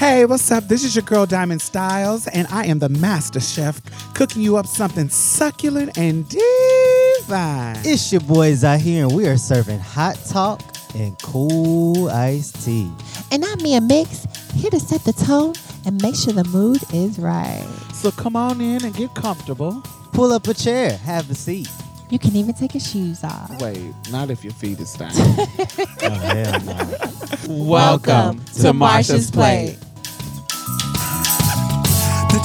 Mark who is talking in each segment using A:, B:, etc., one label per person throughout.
A: Hey, what's up? This is your girl Diamond Stylz, and I am the master chef cooking you up something succulent and divine.
B: It's your boys out here, and we are serving hot talk and cool iced tea.
C: And I'm Mia Mix, here to set the tone and make sure the mood is right.
A: So come on in and get comfortable.
B: Pull up a chair, have a seat.
C: You can even take your shoes off.
A: Wait, not if your feet is down.
B: Oh, hell no.
C: Welcome to Marsha's Plate.
D: The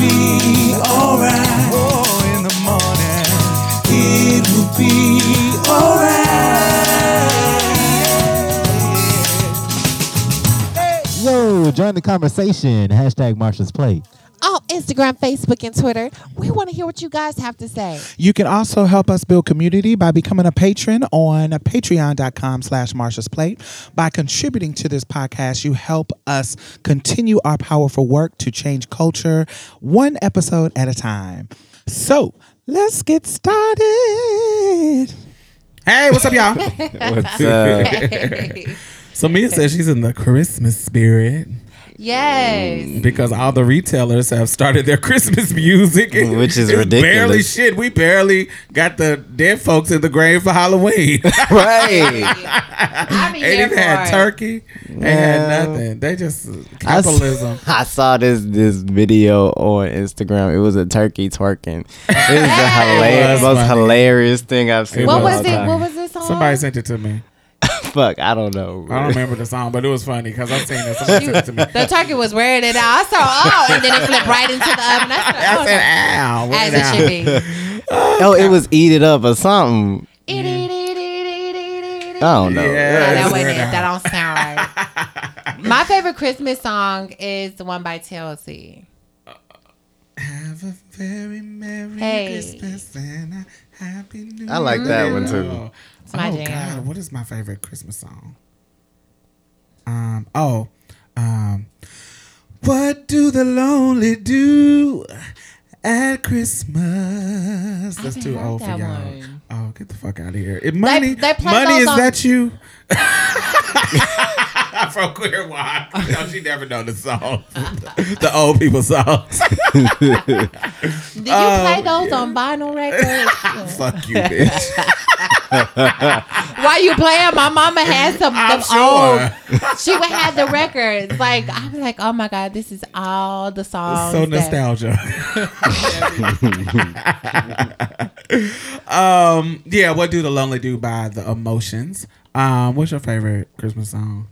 D: Be alright. Oh, in the morning. It will be alright.
B: Yo, join the conversation. Hashtag Marsha's Plate.
C: On Instagram, Facebook, and Twitter, we want to hear what you guys have to say.
A: You can also help us build community by becoming a patron on patreon.com slash Marsha's Plate. By contributing to this podcast, you help us continue our powerful work to change culture one episode at a time. So let's get started. Hey, what's up, y'all?
E: What's up? so Mia says she's in the Christmas spirit
C: Yes. Mm.
E: because all the retailers have started their Christmas music, mm,
F: Which is
E: It's Barely shit. We barely got the dead folks in the grave for Halloween.
F: right.
C: I be
E: Ain't
C: here
E: even had
C: for it.
E: turkey. Ain't had nothing. They just capitalism.
F: I saw this this video on Instagram. It was a turkey twerking. It was the hilarious, most hilarious thing I've seen.
C: What was it?
F: time.
C: What was this song?
E: Somebody sent it to me.
F: Fuck, I don't know.
E: I don't remember the song, but it was funny because I've seen it. Somebody sent it to me.
C: The turkey was wearing it out. I saw, oh, and then it flipped right into the oven. I said,
E: I
C: oh,
E: said, ow.
C: as
E: it
C: it should be.
F: Oh, it was eat it up or something.
C: I
F: I don't know.
E: Yeah.
C: that, wasn't it. that don't sound right. My favorite Christmas song is the one by TLC.
A: Have a very Merry
C: Hey.
A: Christmas and a Happy New year.
F: I like that one too.
E: Oh,
C: It's my
E: oh
C: jam.
E: God, what is my favorite Christmas song? Um. Oh. Um.
A: What do the lonely do at Christmas?
E: That's too old for y'all.
C: one.
E: Oh, get the fuck out of here! It, money,
C: they play
E: money is
C: on-
E: that you? From Queer Walk. No, she never know the song. the old people songs.
C: Did you play those on vinyl records?
E: fuck you, bitch.
C: While you playing, my mama had some
E: I'm sure.
C: old. She would have the records. Like I'm like, oh my god, this is all the songs.
E: so nostalgia. um, yeah. What do the lonely do by the emotions? Um, what's your favorite Christmas song?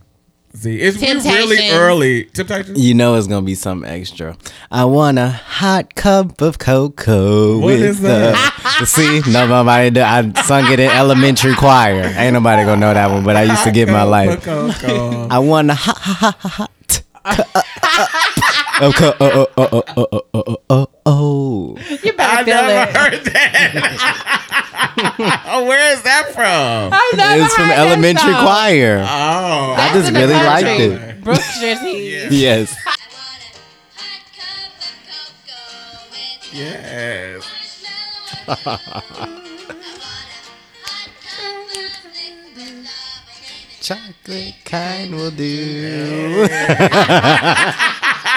E: Z, it's we're really early. Temptation.
F: You know it's gonna be something extra. I want a hot cup of cocoa
E: What
F: with
E: is
F: the. See, nobody. do- I sung it in elementary choir. Ain't nobody gonna know that one, but I used to give my life. I want a hot, hot, hot, hot. Oh, oh, oh, oh, oh, oh, oh, oh, oh, oh.
C: You
E: I
C: better feel
E: never
C: it.
E: heard that. oh, where is that from?
C: I never
F: It's from
C: heard that
F: elementary
C: song.
F: choir.
E: Oh,
C: That's
F: just
C: in the
F: really liked
C: country.
F: it.
C: Brookshire Tea.
F: Yes.
E: yes.
F: Chocolate kind will do.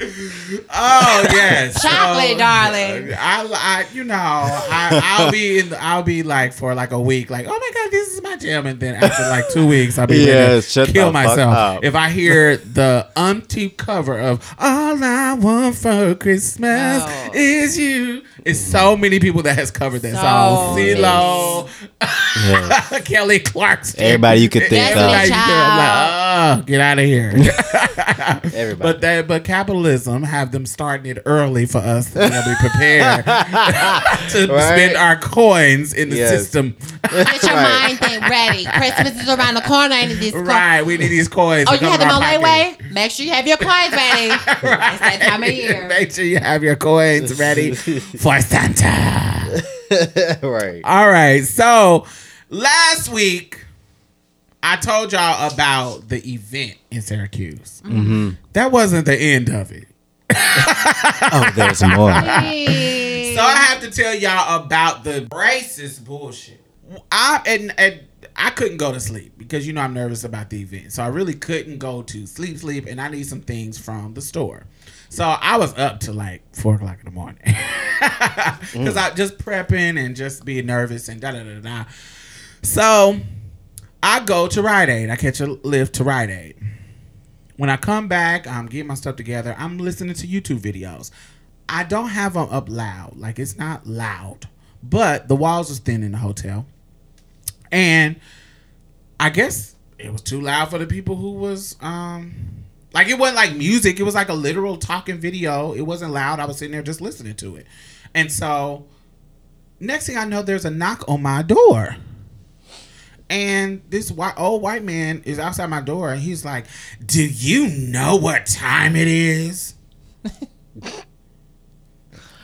E: Oh yes,
C: Chocolate,
E: So,
C: darling.
E: I, I, you know, I, I'll be in. I'll be like for like a week, like, oh my god, this is my jam, and then after like two weeks, I'll be ready
F: Yes,
E: to kill myself if I hear the umpteenth cover of "All I Want for Christmas
C: No.
E: Is You." It's so many people that has covered that
C: So
E: song.
C: many.
F: Yeah.
E: Kelly Clarkson,
F: Everybody you could think
E: Everybody
F: of.
E: you could- I'm like, oh, get out of here.
F: Everybody.
E: But that, but capitalism have them starting it early for us to be able to be prepared to
F: Right.
E: spend our coins in the
F: Yes.
E: system.
C: Get your mind thing ready. Christmas is around the corner and this.
E: Right, we need these coins.
C: Oh, you have them
E: in
C: on
E: our
C: Make sure you have your coins ready. It's that time of year.
E: Make sure you have your coins ready for Santa.
F: right.
E: All right. So last week, I told y'all about the event in Syracuse.
F: Mm-hmm.
E: That wasn't the end of it.
F: Oh, there's more.
E: So I have to tell y'all about the racist bullshit. I and, and I couldn't go to sleep because you know I'm nervous about the event. So I really couldn't go to sleep, sleep, and I need some things from the store. So I was up to like four o'clock in the morning because I just prepping and just being nervous and da da da da. So I go to Rite Aid. I catch a lift to Rite Aid. When I come back, I'm getting my stuff together. I'm listening to YouTube videos. I don't have them up loud. Like it's not loud, but the walls was thin in the hotel, and I guess it was too loud for the people who was um like it wasn't like music. It was like a literal talking video. It wasn't loud. I was sitting there just listening to it, and so next thing I know, there's a knock on my door. And this white old white man is outside my door, and he's like, "Do you know what time it is?"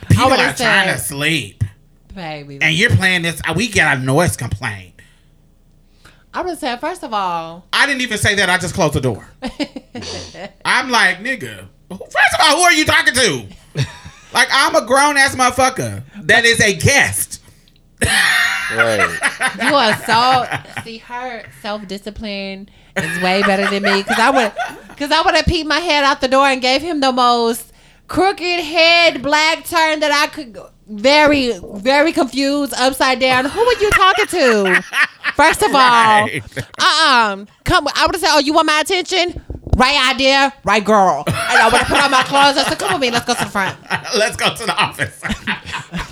E: People are trying uh,
C: to
E: sleep,
C: Baby.
E: and you're playing this. Uh, we get a noise complaint.
C: I would say, first of all,
E: I didn't even say that. I just closed the door. I'm like, nigga. First of all, who are you talking to? Like, I'm a grown ass motherfucker that is a guest.
F: Right.
C: you are so see her self discipline is way better than me because I would because I would have peeped my head out the door and gave him the most crooked head black turn that I could very very confused upside down. Who are you talking to? First of all,
E: Right.
C: uh-uh. Come I would have said, Oh, you want my attention? Right idea, right girl. And I would have put on my clothes. I said, Come with me, let's go to the front.
E: Let's go to the office.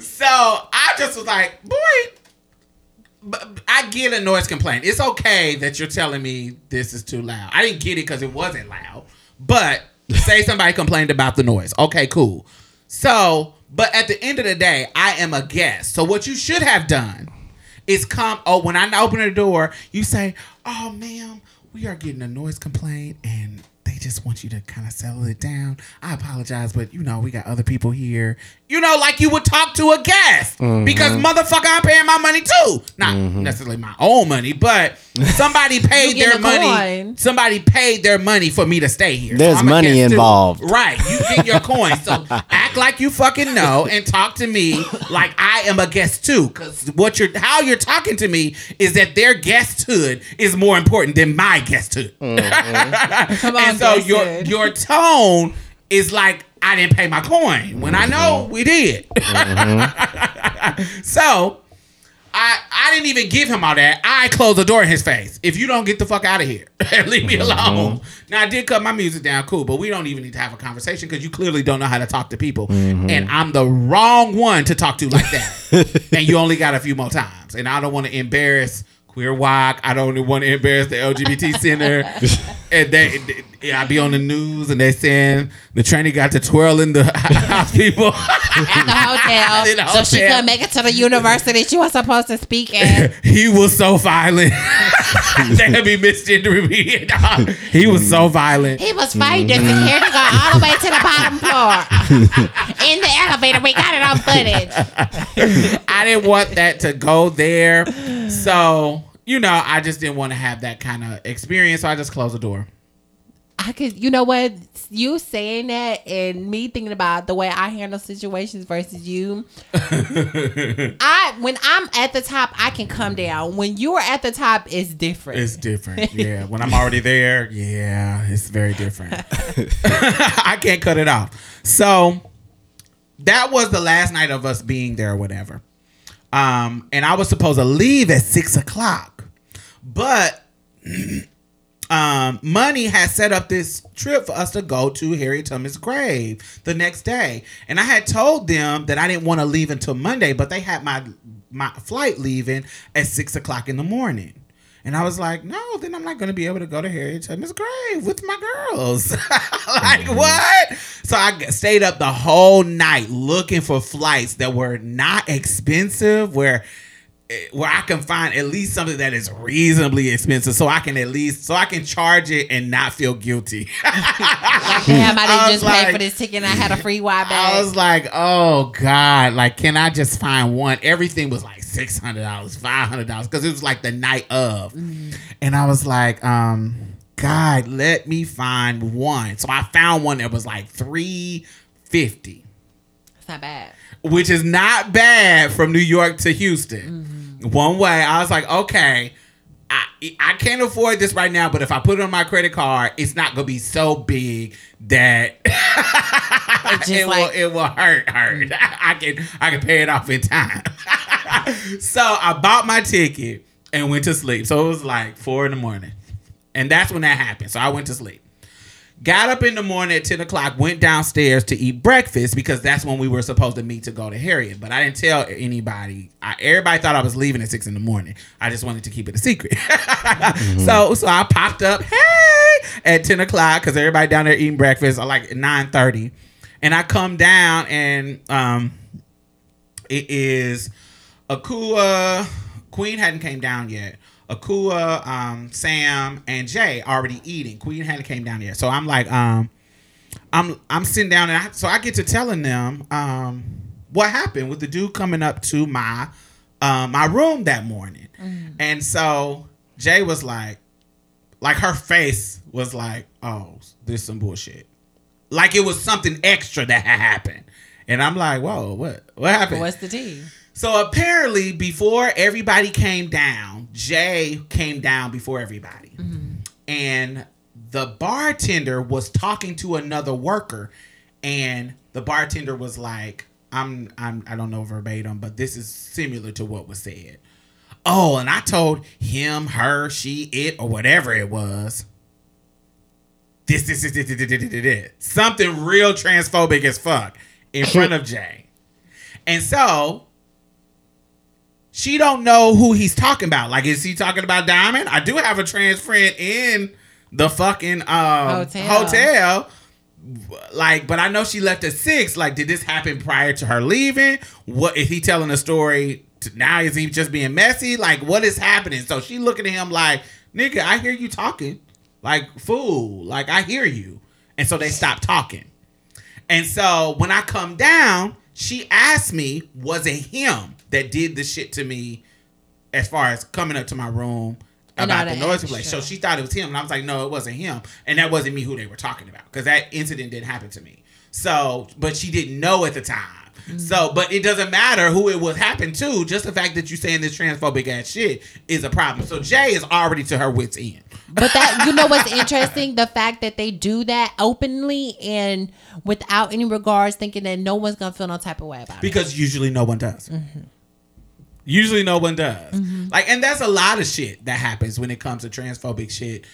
E: so I just was like, boy, I get a noise complaint. It's okay that you're telling me this is too loud. I didn't get it because it wasn't loud, but say somebody complained about the noise. Okay, cool. So, but at the end of the day, I am a guest. So what you should have done is come. Oh, when I open the door, you say, "Oh, ma'am, we are getting a noise complaint, and they just want you to kind of settle it down. I apologize, but you know we got other people here. You know, like you would talk to a guest mm-hmm. because motherfucker, I'm paying my money too. Not mm-hmm. necessarily my own money, but somebody paid their money.
C: coin.
E: Somebody paid their money for me to stay here.
F: There's
E: I'm
F: money
E: guest too.
F: involved.
E: Right. You get your coin. So act like you fucking know and talk to me like I am a guest too. Cause what you're how you're talking to me is that their guesthood is more important than my guesthood. Mm-hmm.
C: Come on,
E: and so your your tone is like I didn't pay my coin when I know mm-hmm. we did. Mm-hmm. so I I didn't even give him all that. I closed the door in his face. If you don't get the fuck out of here and leave me mm-hmm. alone. Now I did cut my music down, cool, but we don't even need to have a conversation because you clearly don't know how to talk to people, and I'm the wrong one to talk to like that. and you only got a few more times, and I don't want to embarrass. Queer Walk. I don't want to embarrass the LGBT Center. And they, they- yeah, I be on the news and they saying the trainee got to twirling the house people.
C: at the hotel,
E: In the
C: so she couldn't make it to the university she was supposed to speak at.
E: he was so violent. they be misgendering me. dog. He was so violent.
C: He was fighting the security guard all the way to the bottom floor. In the elevator, we got it on footage.
E: I didn't want that to go there. So, you know, I just didn't want to have that kind of experience. So I just closed the door.
C: I could, you know what? You saying that and me thinking about the way I handle situations versus you. I when I'm at the top, I can come down. When you're at the top, it's different.
E: It's different. Yeah. When I'm already there, yeah, it's very different. I can't cut it off. So that was the last night of us being there or whatever. Um, and I was supposed to leave at six o'clock. But um, Money had set up this trip for us to go to Harry Tubman's grave the next day, and I had told them that I didn't want to leave until Monday, but they had my my flight leaving at six o'clock in the morning, And I was like, no, then I'm not going to be able to go to Harriet Tubman's grave with my girls. like, what? So I stayed up the whole night looking for flights that were not expensive, where where I can find at least something that is reasonably expensive, so I can at least so I can charge it and not feel guilty.
C: Like, damn, I
E: I
C: didn't
E: was
C: just pay for this ticket and I had a free wide
E: I was like, oh God, like, can I just find one? Everything was like six hundred dollars, five hundred dollars, because it was like the night of. And I was like, um, God, let me find one. So I found one that was like three fifty,
C: It's not bad.
E: Which is not bad from New York to Houston. Mm-hmm. One way. I was like, okay. I, I can't afford this right now, but if I put it on my credit card, it's not gonna be so big that it will it will hurt hurt. Mm. I can I can pay it off in time. so I bought my ticket and went to sleep. So it was like four in the morning, and that's when that happened. So I went to sleep. Got up in the morning at 10 o'clock, went downstairs to eat breakfast because that's when we were supposed to meet to go to Harriet. But I didn't tell anybody. I, everybody thought I was leaving at 6 in the morning. I just wanted to keep it a secret. So so I popped up, hey, at 10 o'clock because everybody down there eating breakfast at like 9.30. And I come down and um, it is Akua. Queen hadn't came down yet. Akua, um, Sam, and Jay already eating. Queen hadn't came down yet. So I'm like, um, I'm I'm sitting down and I, so I get to telling them um what happened with the dude coming up to my uh, my room that morning. And so Jay was like, like her face was like, oh, this some bullshit. Like it was something extra that had happened. And I'm like, whoa, what what happened?
C: What's the tea?
E: So apparently, before everybody came down, Jay came down before everybody. Mm-hmm. And the bartender was talking to another worker and the bartender was like, I'm I'm I don't know verbatim, but this is similar to what was said. Oh, and I told him, her, she, it, or whatever it was. This, this, this, this, this, this, this, this. something real transphobic as fuck in front of Jay. And so she don't know who he's talking about. Like, is he talking about Diamond? I do have a trans friend in the fucking um,
C: Hotel.
E: hotel. Like, but I know she left at six. Like, did this happen prior to her leaving? What is he telling a story? To, now is he just being messy? Like, what is happening? So she looking at him like, nigga, I hear you talking. Like, fool. Like, I hear you. And so they stopped talking. And so when I come down, she asked me, was it him that did the shit to me as far as coming up to my room about the noise place? So she thought it was him. And I was like, no, it wasn't him. And that wasn't me who they were talking about because that incident didn't happen to me. So, but she didn't know at the time.
C: Mm-hmm.
E: So, but it doesn't matter who it was happened to. Just the fact that you saying this transphobic ass shit is a problem. So Jay is already to her wits end.
C: But that you know what's interesting? The fact that they do that openly and without any regards, thinking that no one's gonna feel no type of way about it.
E: because usually no one does.
C: Mm-hmm.
E: Usually no one does. Like, and that's a lot of shit that happens when it comes to transphobic shit.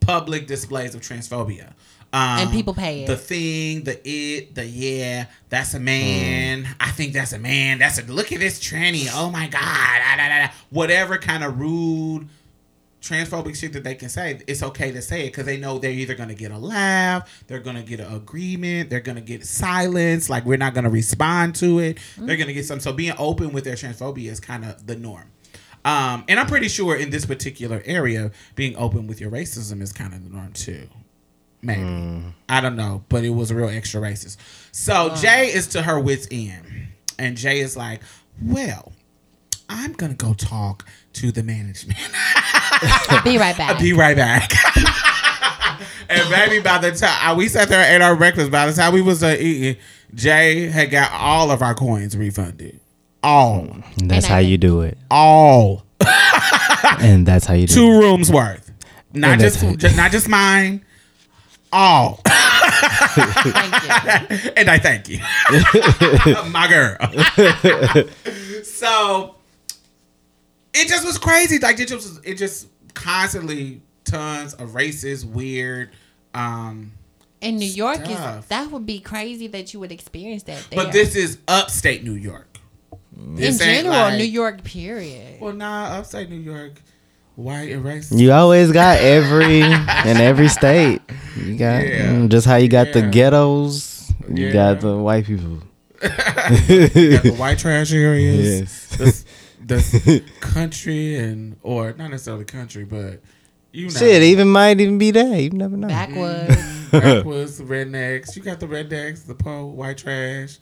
E: Public displays of transphobia. Um,
C: And people pay it.
E: The thing, the it, the yeah, that's a man. I think that's a man. That's a look at this tranny. Oh my god. Ah, da, da, da. Whatever kind of rude transphobic shit that they can say, it's okay to say it because they know they're either gonna get a laugh, they're gonna get an agreement, they're gonna get silence, like we're not gonna respond to it. They're gonna get some. So being open with their transphobia is kind of the norm. Um, and I'm pretty sure in this particular area, being open with your racism is kind of the norm too. Maybe I don't know, but it was a real extra racist. So Jay is to her wits end, and Jay is like, "Well, I'm gonna go talk to the management."
C: Be right back.
E: Be right back. and baby, by the time uh, we sat there and ate our breakfast, by the time we was uh, eating, Jay had got all of our coins refunded. All,
F: That's
C: And I
F: how you do it.
E: all,
F: And that's how you do
E: two
F: it.
E: rooms worth, not just,
F: how-
E: just not just mine. All,
C: Thank you.
E: and I thank you, my girl. so it just was crazy. Like it just, it just constantly tons of racist, weird. um
C: In New York, is that would be crazy that you would experience that there.
E: But this is upstate New York.
C: in
E: This ain't
C: general,
E: like-
C: New York, period.
E: Well, nah, upstate New York. white and racist.
F: You always got every in every state. You got
E: Yeah.
F: mm, just how you got the ghettos. You
E: Yeah.
F: got the white people.
E: got the white trash areas.
F: Yes.
E: The, the country and or not necessarily country, but you know,
F: Shit, even might even be there. You never know.
C: Backwoods.
E: backwoods, the rednecks. You got the rednecks, the poor white trash,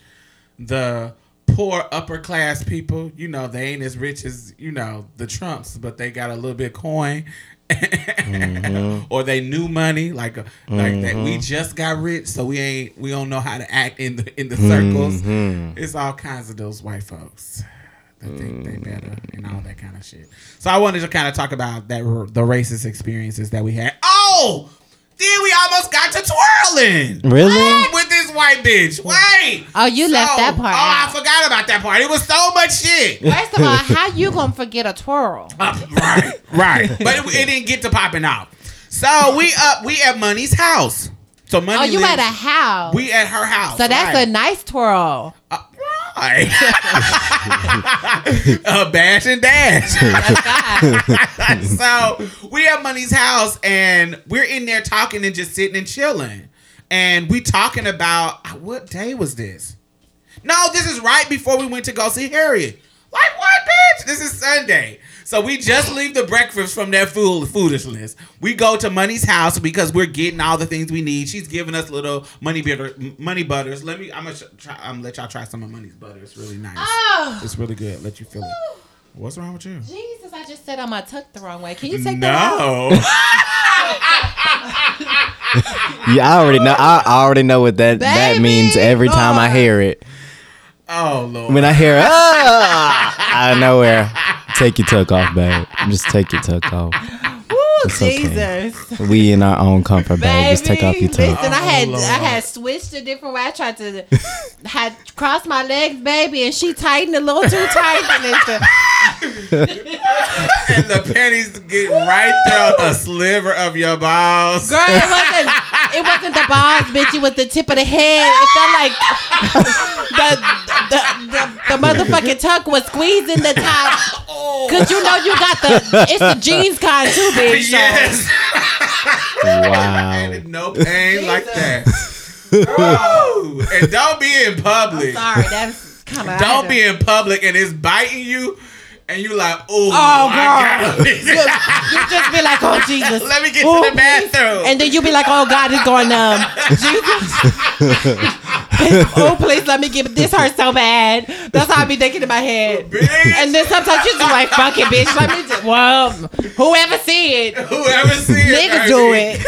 E: the poor upper class people. You know, they ain't as rich as you know the Trumps, but they got a little bit coin. Mm-hmm. or they new money like a, like that we mm-hmm. just got rich so we ain't we don't know how to act in the in the circles mm-hmm. it's all kinds of those white folks that think they better and all that kind of shit so i wanted to kind of talk about that the racist experiences that we had oh then we almost got to twirling
F: Really?
E: with this white bitch wait
C: Oh, you left that part
E: oh
C: out.
E: i forgot about that part it was so much shit
C: First of all, how you gonna forget a twirl?
E: Uh, right, right. But it, it didn't get to popping out. So we up, we at Money's house. So Money.
C: Oh, you
E: lives-
C: at a house.
E: We at her house.
C: so that's
E: right.
C: a nice twirl.
E: A bash and dash. so we at Money's house and we're in there talking and just sitting and chilling. And we talking about what day was this? No, this is right before we went to go see Harriet. Like what, bitch? This is Sunday. So we just leave the breakfast from that fool foolishness. We go to Money's house because we're getting all the things we need. She's giving us little money butter, money butters. Let me. I'm gonna try. I'm gonna let y'all try some of Money's butter. It's really nice.
C: Oh,
E: It's really good. Let you feel it. What's wrong with you?
C: Jesus! I just said on my tuck the wrong way. Can you take that out?
E: No.
F: Yeah, I already know. I already know what that that means every time I hear it.
E: oh Lord.
F: When I hear it, ah, out of nowhere, take your tuck off, babe. Just take your tuck off.
C: Woo,
F: It's okay.
C: Jesus.
F: We in our own comfort, babe.
C: Baby,
F: Just take off your tuck.
C: listen, I oh, had
E: Oh, Lord.
C: I had switched a different way. I tried to had crossed my legs, baby, and she tightened a little too tight. And the,
E: panties get right through on a sliver of your balls.
C: girl, it wasn't it wasn't the balls, bitch. It was the tip of the head. It felt like the the, the, the motherfucking tuck was squeezing the top. Oh. Cause you know you got the it's the jeans kind too, bitch. so-
E: Yes.
F: Wow.
E: no pain like that. Woo. And don't be in public.
C: Sorry, that's kind of
E: Don't be in public and it's biting you, and you like, oh,
C: Oh,
E: I
C: girl.
E: gotta-
C: You just be like, oh Jesus.
E: Let me get
C: Ooh,
E: to the bathroom.
C: And then you be like, oh God, it's going numb. Jesus. oh, please let me get this hurts so bad. That's how I be thinking in my head.
E: Bitch.
C: And then sometimes you just like, fuck it, bitch. Let me just, well, whoever see it,
E: Whoever see it,
C: niggas do it.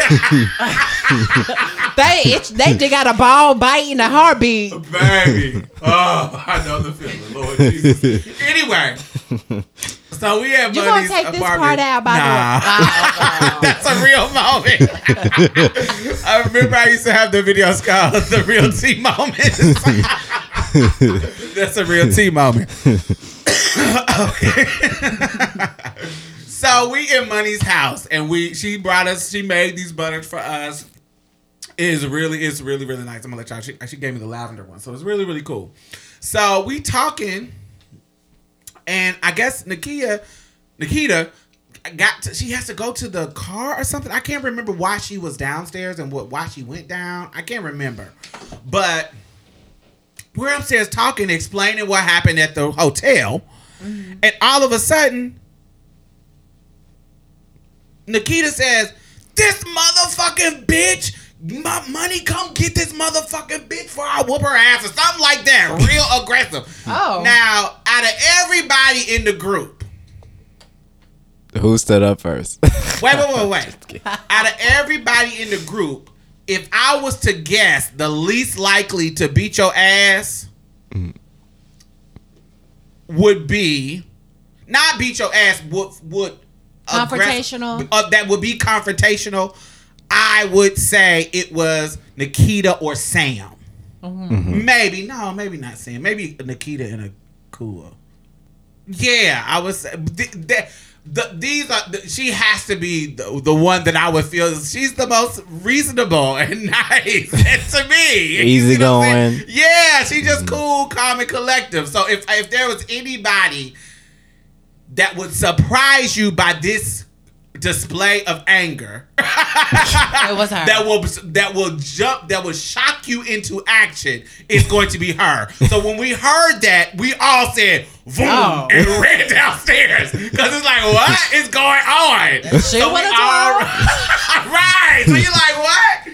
C: they itch, they dig out a ball biting a heartbeat.
E: Baby. Oh, I know the feeling, Lord Jesus. Anyway, so we have
C: You
E: money's
C: gonna take this
E: apartment.
C: part out, by
E: nah.
C: the way?
E: Oh, That's a real moment. I remember I used to have the videos called the real T moments. That's a real T moment. okay. so we in Money's house and we she brought us, she made these butters for us. It is really, it's really, really nice. I'm gonna let y'all. She, she gave me the lavender one, so it's really, really cool. So we talking, and I guess Nakia, Nikita got to, she has to go to the car or something. I can't remember why she was downstairs and what why she went down. I can't remember, but we're upstairs talking, explaining what happened at the hotel, mm-hmm. and all of a sudden, Nikita says, "This motherfucking bitch." My money, come get this motherfucking bitch for I whoop her ass or something like that. Real aggressive.
C: Oh.
E: Now, out of everybody in the group,
F: Who stood up first?
E: Wait, wait, wait, wait. Out of everybody in the group, if I was to guess the least likely to beat your ass mm. would be not beat your ass would would
C: Confrontational.
E: uh, that would be confrontational. I would say it was Nikita or Sam. Mm-hmm. Mm-hmm. Maybe no, maybe not Sam. Maybe Nikita and a Kua. Yeah, I was. th- th- the, these are. The, she has to be the, the one that I would feel. She's the most reasonable and nice to me. You see what
F: Easygoing.
E: Yeah, she just mm-hmm. cool, calm, and collective. So if if there was anybody that would surprise you by this display of anger
C: It was her.
E: that will that will jump that will shock you into action is going to be her. So when we heard that, we all said "Boom"
C: Oh.
E: and ran downstairs because it's like, what is going on?
C: She
E: so we all right. So you're like, what?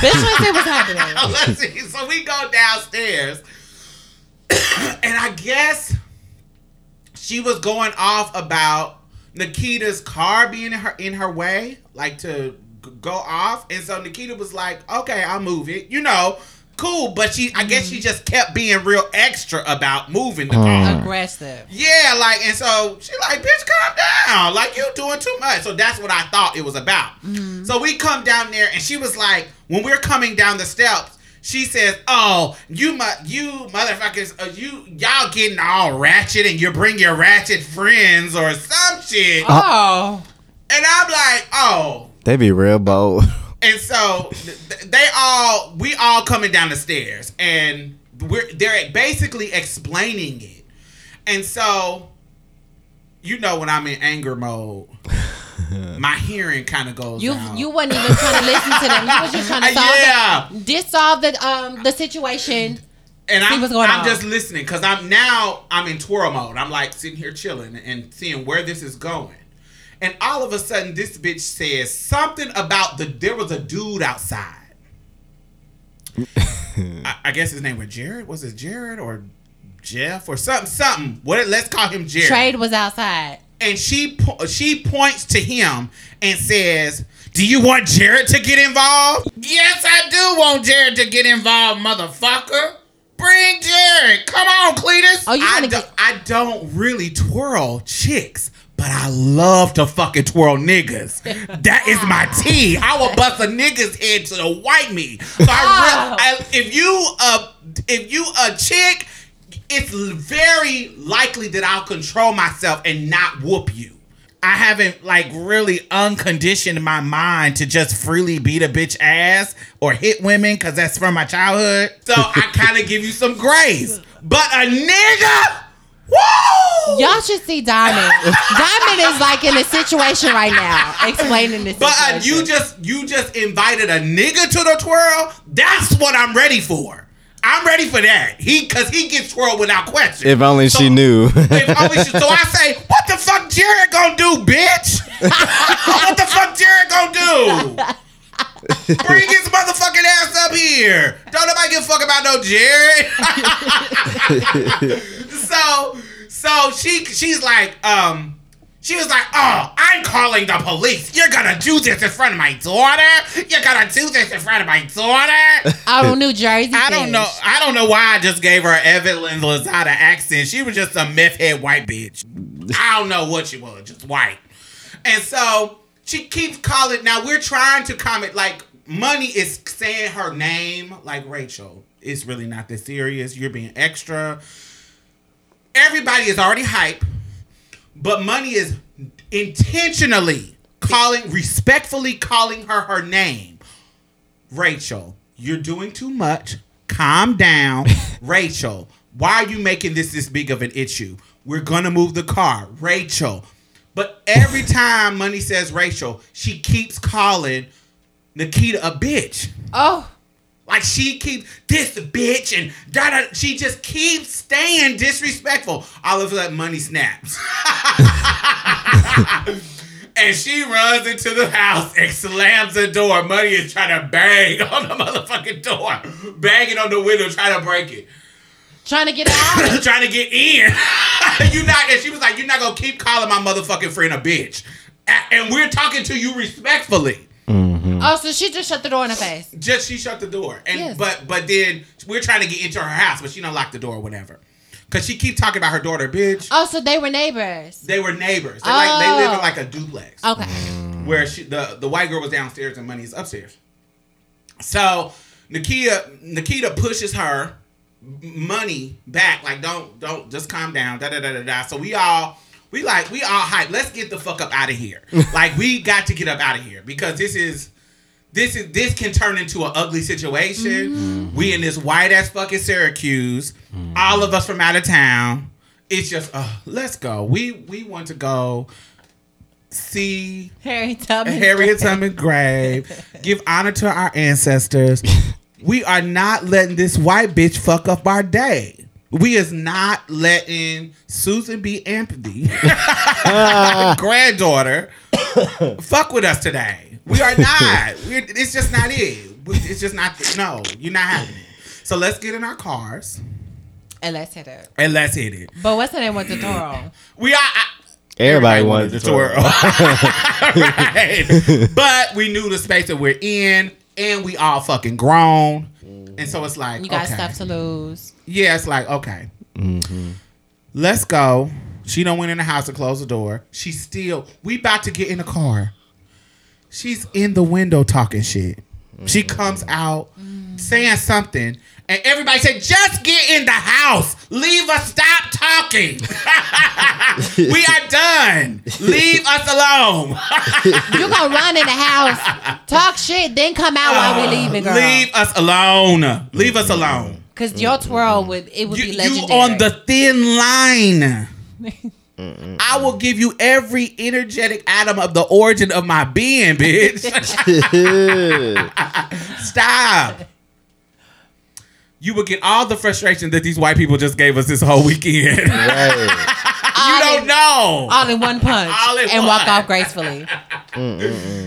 C: Bitch, let's see what's happening.
E: Let's see. So we go downstairs, and I guess she was going off about Nikita's car being in her in her way, like to go off. And so Nikita was like, "Okay, I'll move it." You know, cool. But she, I guess, she mm-hmm. just kept being real extra about moving the uh-huh. car.
C: Aggressive.
E: Yeah, like, and so she like, bitch, calm down. Like, you doing too much. So that's what I thought it was about. Mm-hmm. So we come down there, and she was like, when we're coming down the steps, she says, "Oh, you mu- you motherfuckers, uh, you y'all getting all ratchet, and you bring your ratchet friends or some shit."
C: Oh.
E: And I'm like, "Oh."
F: They be real bold.
E: And so th- th- they all, we all coming down the stairs, and we're they're basically explaining it. And so, you know, when I'm in anger mode, my hearing kind of goes.
C: You
E: out.
C: you wasn't even trying to listen to them. You was just trying to solve
E: yeah,
C: the dissolve the um the situation.
E: and I'm,
C: going
E: I'm just listening because I'm now I'm in twirl mode. I'm like sitting here chilling and seeing where this is going. And all of a sudden, this bitch says something about the there was a dude outside. I, I guess his name was Jared. Was it Jared or Jeff or something? Something. What? Let's call him Jared.
C: Trade was outside.
E: And she po- she points to him and says, "Do you want Jared to get involved?" Yes, I do want Jared to get involved, motherfucker. Bring Jared. Come on, Cletus.
C: Oh, you
E: I,
C: wanna
E: do,
C: get-
E: I don't really twirl chicks. But I love to fucking twirl niggas. That is my tea. I will bust a nigga's head to the white meat. So I, re- I if you uh if you a chick, it's very likely that I'll control myself and not whoop you. I haven't like really unconditioned my mind to just freely beat a bitch ass or hit women because that's from my childhood. So I kind of give you some grace. But a nigga, woo!
C: Y'all should see Diamond. Diamond is like in a situation right now, explaining this.
E: But uh, you just you just invited a nigga to the twirl. That's what I'm ready for. I'm ready for that. He cause he gets twirled without question.
F: if only
E: So-
F: she knew.
E: If only she- so I say, what the fuck Jared gonna do, bitch? what the fuck Jared gonna do? Bring his motherfucking ass up here. Don't nobody give a fuck about no Jared. so so she she's like, um, she was like, oh, I'm calling the police. You're gonna do this in front of my daughter? You're gonna do this in front of my daughter?
C: out on New Jersey.
E: I don't know. I don't know why I just gave her Evelyn Lozada accent. She was just a meth head white bitch. I don't know what she was, just white. And so she keeps calling. Now we're trying to comment like money is saying her name like Rachel. It's really not that serious. You're being extra. Everybody is already hype, but money is intentionally calling, respectfully calling her her name. Rachel, you're doing too much. Calm down. Rachel, why are you making this this big of an issue? We're gonna move the car. Rachel. But every time Money says Rachel, she keeps calling Nikita a bitch.
C: Oh,
E: Like she keeps this bitch and da da. She just keeps staying disrespectful. All of sudden, money snaps, and she runs into the house and slams the door. Money is trying to bang on the motherfucking door, banging on the window, trying to break it,
C: trying to get out.
E: trying to get in. you not? And she was like, "You're not gonna keep calling my motherfucking friend a bitch." And we're talking to you respectfully. Mm.
C: oh, so she just shut the door in her face.
E: Just she shut the door, and
C: Yes.
E: but but then we're trying to get into her house, but she don't lock the door or whatever, cause she keep talking about her daughter, bitch.
C: Oh, so they were neighbors.
E: They were neighbors. They like they live in
C: Oh.
E: like a duplex,
C: Okay. Mm.
E: where she the the white girl was downstairs and money's upstairs. So Nikita Nikita pushes her money back, like don't don't just calm down, da da da da da. So we all. We like we all hype. Let's get the fuck up out of here. like we got to get up out of here because this is this is this can turn into an ugly situation. We in this white ass fucking Syracuse, all of us from out of town. It's just, uh, let's go. We we want to go. see
C: Harry Tubman.
E: Harriet Tubman grave, give honor to our ancestors. We are not letting this white bitch fuck up our day. We is not letting Susan B. Anthony, granddaughter, fuck with us today. We are not. We're, it's just not it. It's just not. No, you're not having it. So let's get in our cars
C: And let's hit it.
E: and let's hit it.
C: But what's the name with the Toro?
E: We are. I,
F: Everybody, wanted to twirl.
E: right. But we knew the space that we're in, and we all fucking grown. And so it's like,
C: You got
E: okay.
C: stuff to lose.
E: Yeah, it's like, okay. Mm-hmm. Let's go. She don't went in the house and closed the door. She still, we about to get in the car. She's in the window talking shit. She comes out saying something, and everybody said, just get in the house. Leave us, stop talking. we are done. Leave us alone.
C: You gonna run in the house, talk shit, then come out while we're uh, leaving, girl.
E: Leave us alone. Leave us alone.
C: Cause your twirl would it would
E: You,
C: be
E: you
C: legendary.
E: on the thin line. I will give you every energetic atom of the origin of my being, bitch. Stop. You will get all the frustration that these white people just gave us this whole weekend.
F: Right.
E: you don't know.
C: all in one punch
E: All in
C: and walk off gracefully.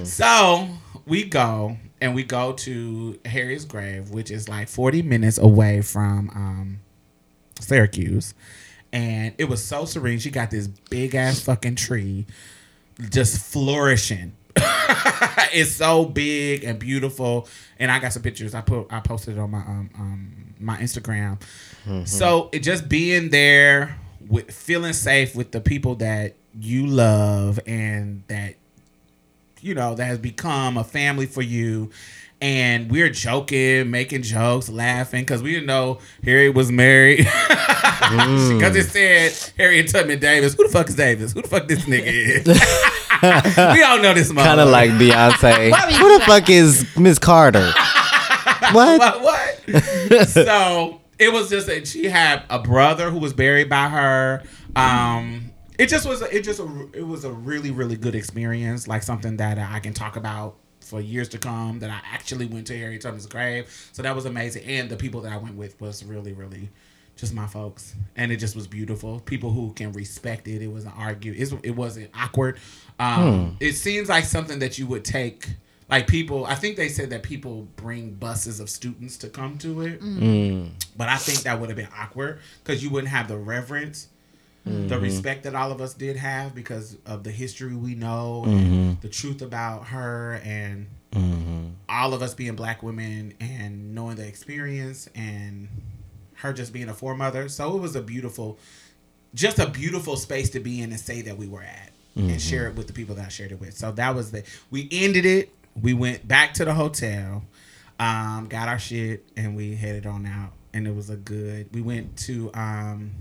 E: So we go and we go to Harry's grave, which is like 40 minutes away from um, Syracuse. And it was so serene. She got this big ass fucking tree just flourishing. it's so big and beautiful. And I got some pictures. I put I posted it on my um, um my Instagram. So it just being there with feeling safe with the people that you love and that you know, that has become a family for you. And we're joking, making jokes, laughing, because we didn't know Harry was married. Because it said Harriet Tubman Davis. Who the fuck is Davis? Who the fuck this nigga is? we all know this motherfucker.
F: Kind of like Beyonce.
C: Why were you
F: Who the fuck is Miss Carter? What?
E: What? what? so it was just that she had a brother who was buried by her. Um, it just was. It just. A, it was a really, really good experience. Like something that I can talk about for years to come. That I actually went to Harriet Tubman's grave. So that was amazing. And the people that I went with was really, really. Just my folks, and it just was beautiful. People who can respect it. It wasn't argue. It's, it wasn't awkward. Um, hmm. It seems like something that you would take like people i think they said that people bring buses of students to come to it mm. hmm. but i think that would have been awkward because you wouldn't have the reverence the respect that all of us did have because of the history we know and the truth about her and all of us being black women and knowing the experience and her just being a foremother so it was a beautiful just a beautiful space to be in and say that we were at and share it with the people that I shared it with. So that was the we ended it. We went back to the hotel, um, got our shit, and we headed on out. And it was a good. We went to um,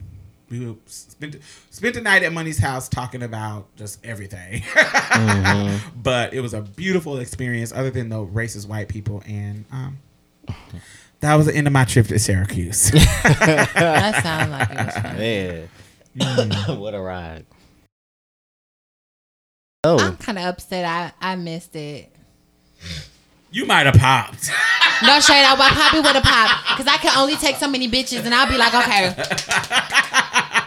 E: we were- spent spent the night at Money's house talking about just everything. But it was a beautiful experience, other than the racist white people, and um, that was the end of my trip to Syracuse.
C: That sounds like it was fun.
F: Man.
E: Mm.
F: what a ride. Oh.
C: I'm kind of upset. I I missed it.
E: you might have popped.
C: No shade. I I probably would have popped because I can only take so many bitches, and I'll be like, okay.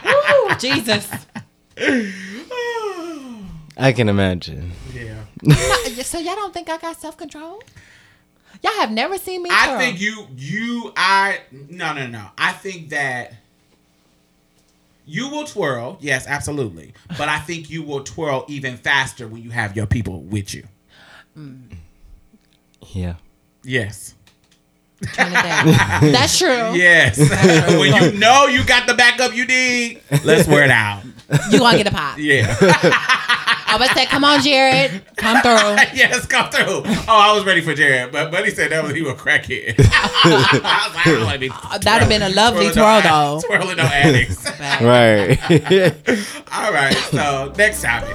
C: Woo, Jesus.
F: I can imagine.
E: yeah.
C: So y'all don't think I got self control? Y'all have never seen me.
E: I
C: twirl.
E: think you you I no no no. I think that you will twirl, yes, absolutely. But I think you will twirl even faster when you have your people with you.
F: Yeah.
E: Yes.
C: Turn it down. That's true.
E: Yes. when you know you got the backup you need, let's wear it out.
C: You gonna get a pop.
E: Yeah.
C: I was say, come on, Jared, come through.
E: yes, come through. Oh, I was ready for Jared, but Buddy said that was he was crackhead. I was like, I be
C: That'd have been a lovely twirl,
E: no,
C: though.
E: Twirling no addicts.
F: Right.
E: All right, so next topic.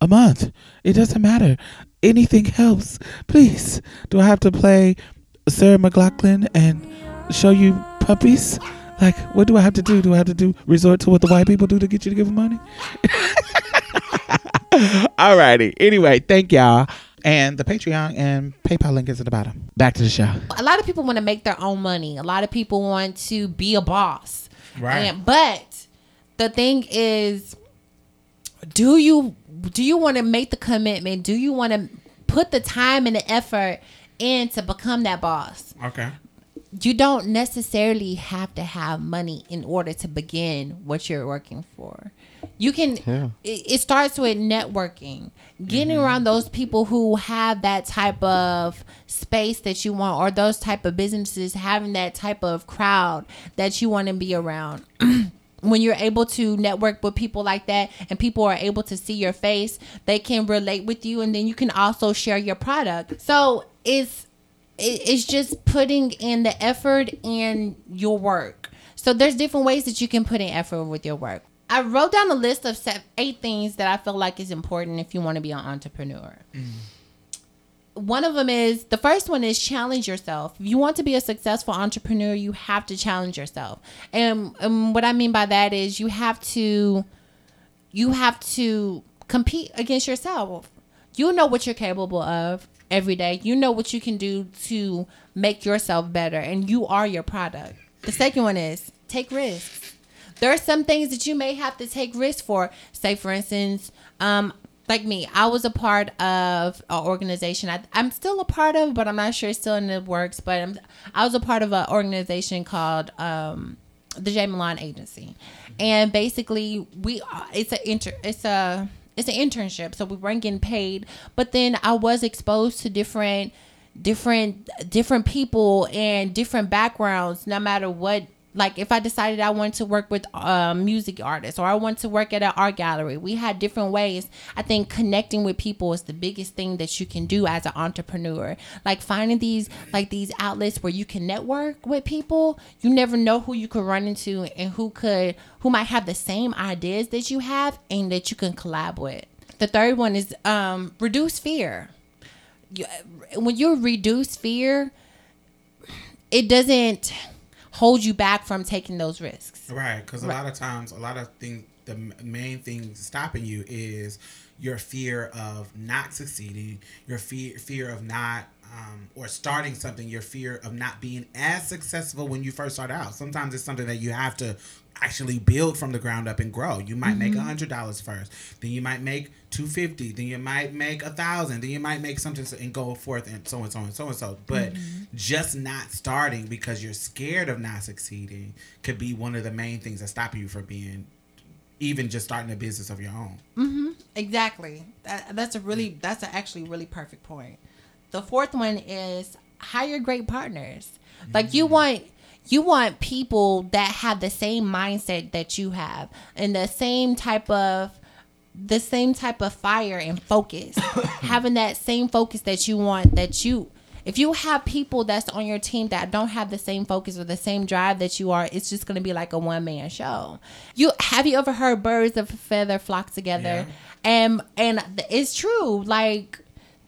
A: a month. It doesn't matter. Anything helps. Please. Do I have to play Sarah McLachlan and show you puppies? Like, what do I have to do? Do I have to do resort to what the white people do to get you to give them money? Alrighty. Anyway, thank y'all. And the Patreon and PayPal link is at the bottom. Back to the show.
C: a lot of people want to make their own money. A lot of people want to be a boss.
E: Right.
C: And, but the thing is, do you do you want to make the commitment? Do you want to put the time and the effort in to become that boss?
E: Okay.
C: You don't necessarily have to have money in order to begin what you're working for. You can.
F: Yeah.
C: It, it starts with networking, getting mm-hmm. around those people who have that type of space that you want, or those type of businesses having that type of crowd that you want to be around. when you're able to network with people like that and people are able to see your face they can relate with you and then you can also share your product. So it's it's just putting in the effort in your work. So there's different ways that you can put in effort with your work. I wrote down a list of eight things that i feel like is important if you want to be an entrepreneur mm. One of them is the first one is challenge yourself. If you want to be a successful entrepreneur, you have to challenge yourself. And, and what I mean by that is you have to you have to compete against yourself. You know what you're capable of every day. You know what you can do to make yourself better and you are your product. The second one is take risks there are some things that you may have to take risks for. Say, for instance, um, like me, I was a part of an organization. I, I'm still a part of, but I'm not sure it's still in the works. But I'm, I was a part of an organization called um, the J Milan Agency, and basically we it's a inter it's a it's an internship, so we weren't getting paid. But then I was exposed to different different different people and different backgrounds no matter what like if i decided i wanted to work with uh, music artists or i want to work at an art gallery we had different ways. I think connecting with people is the biggest thing that you can do as an entrepreneur. Like finding these like these outlets where you can network with people you never know who you could run into and who could who might have the same ideas that you have and that you can collab with. The third one is um, reduce fear. You, when you reduce fear, it doesn't hold you back from taking those risks.
E: Right, because a lot of times, a lot of things, the main thing stopping you is your fear of not succeeding, your fear fear of not um, or starting something, your fear of not being as successful when you first start out. Sometimes it's something that you have to actually build from the ground up and grow. You might make a hundred dollars first, then you might make two fifty, then you might make a thousand, then you might make something and go forth and so and so and so and so. But mm-hmm. just not starting because you're scared of not succeeding could be one of the main things that stop you from being even just starting a business of your own. Mm-hmm.
C: Exactly. That, that's a really that's a actually really perfect point. The fourth one is hire great partners. Like you mm. want you want people that have the same mindset that you have and the same type of the same type of fire and focus. Having that same focus that you want that you if you have people that's on your team that don't have the same focus or the same drive that you are, it's just gonna be like a one man show. You have you ever heard birds of a feather flock together? And and it's true. Like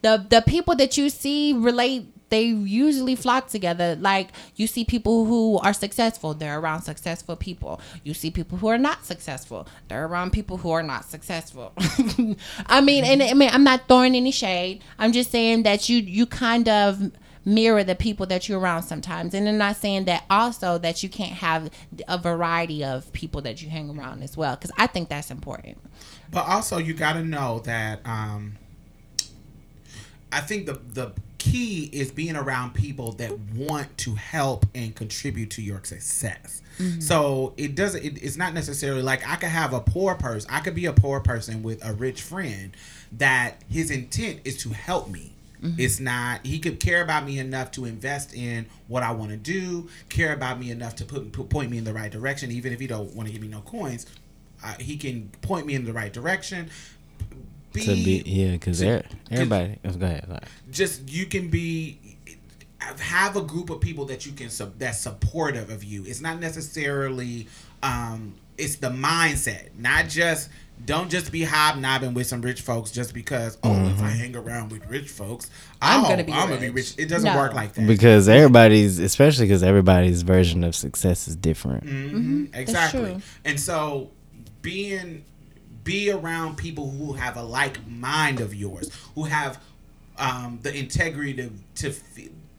C: the the people that you see relate they usually flock together. Like you see people who are successful they're around successful people. You see people who are not successful they're around people who are not successful. I mean and i mean i'm not throwing any shade. I'm just saying that you you kind of mirror the people that you're around sometimes. And i'm not saying that also that you can't have a variety of people that you hang around as well because i think that's important.
E: But also, you got to know that um, I think the the key is being around people that want to help and contribute to your success. So it doesn't. It, it's not necessarily like I could have a poor person. I could be a poor person with a rich friend that his intent is to help me. It's not. He could care about me enough to invest in what I want to do. Care about me enough to put, put point me in the right direction, even if he don't want to give me no coins. Uh, he can point me in the right direction. Be,
F: to be yeah, because
E: to-
F: everybody. Let's go ahead. sorry.
E: just you can be have a group of people that you can sub that's supportive of you it's not necessarily um it's the mindset not just don't just be hobnobbing with some rich folks just because oh if i hang around with rich folks
C: I'm
E: oh,
C: gonna be
E: i'm gonna be
C: rich.
E: rich it doesn't
C: No.
E: work like that
F: Because everybody's, especially because everybody's version of success is different.
E: hmm Exactly. And so being be around people who have a like mind of yours, who have um, the integrity to to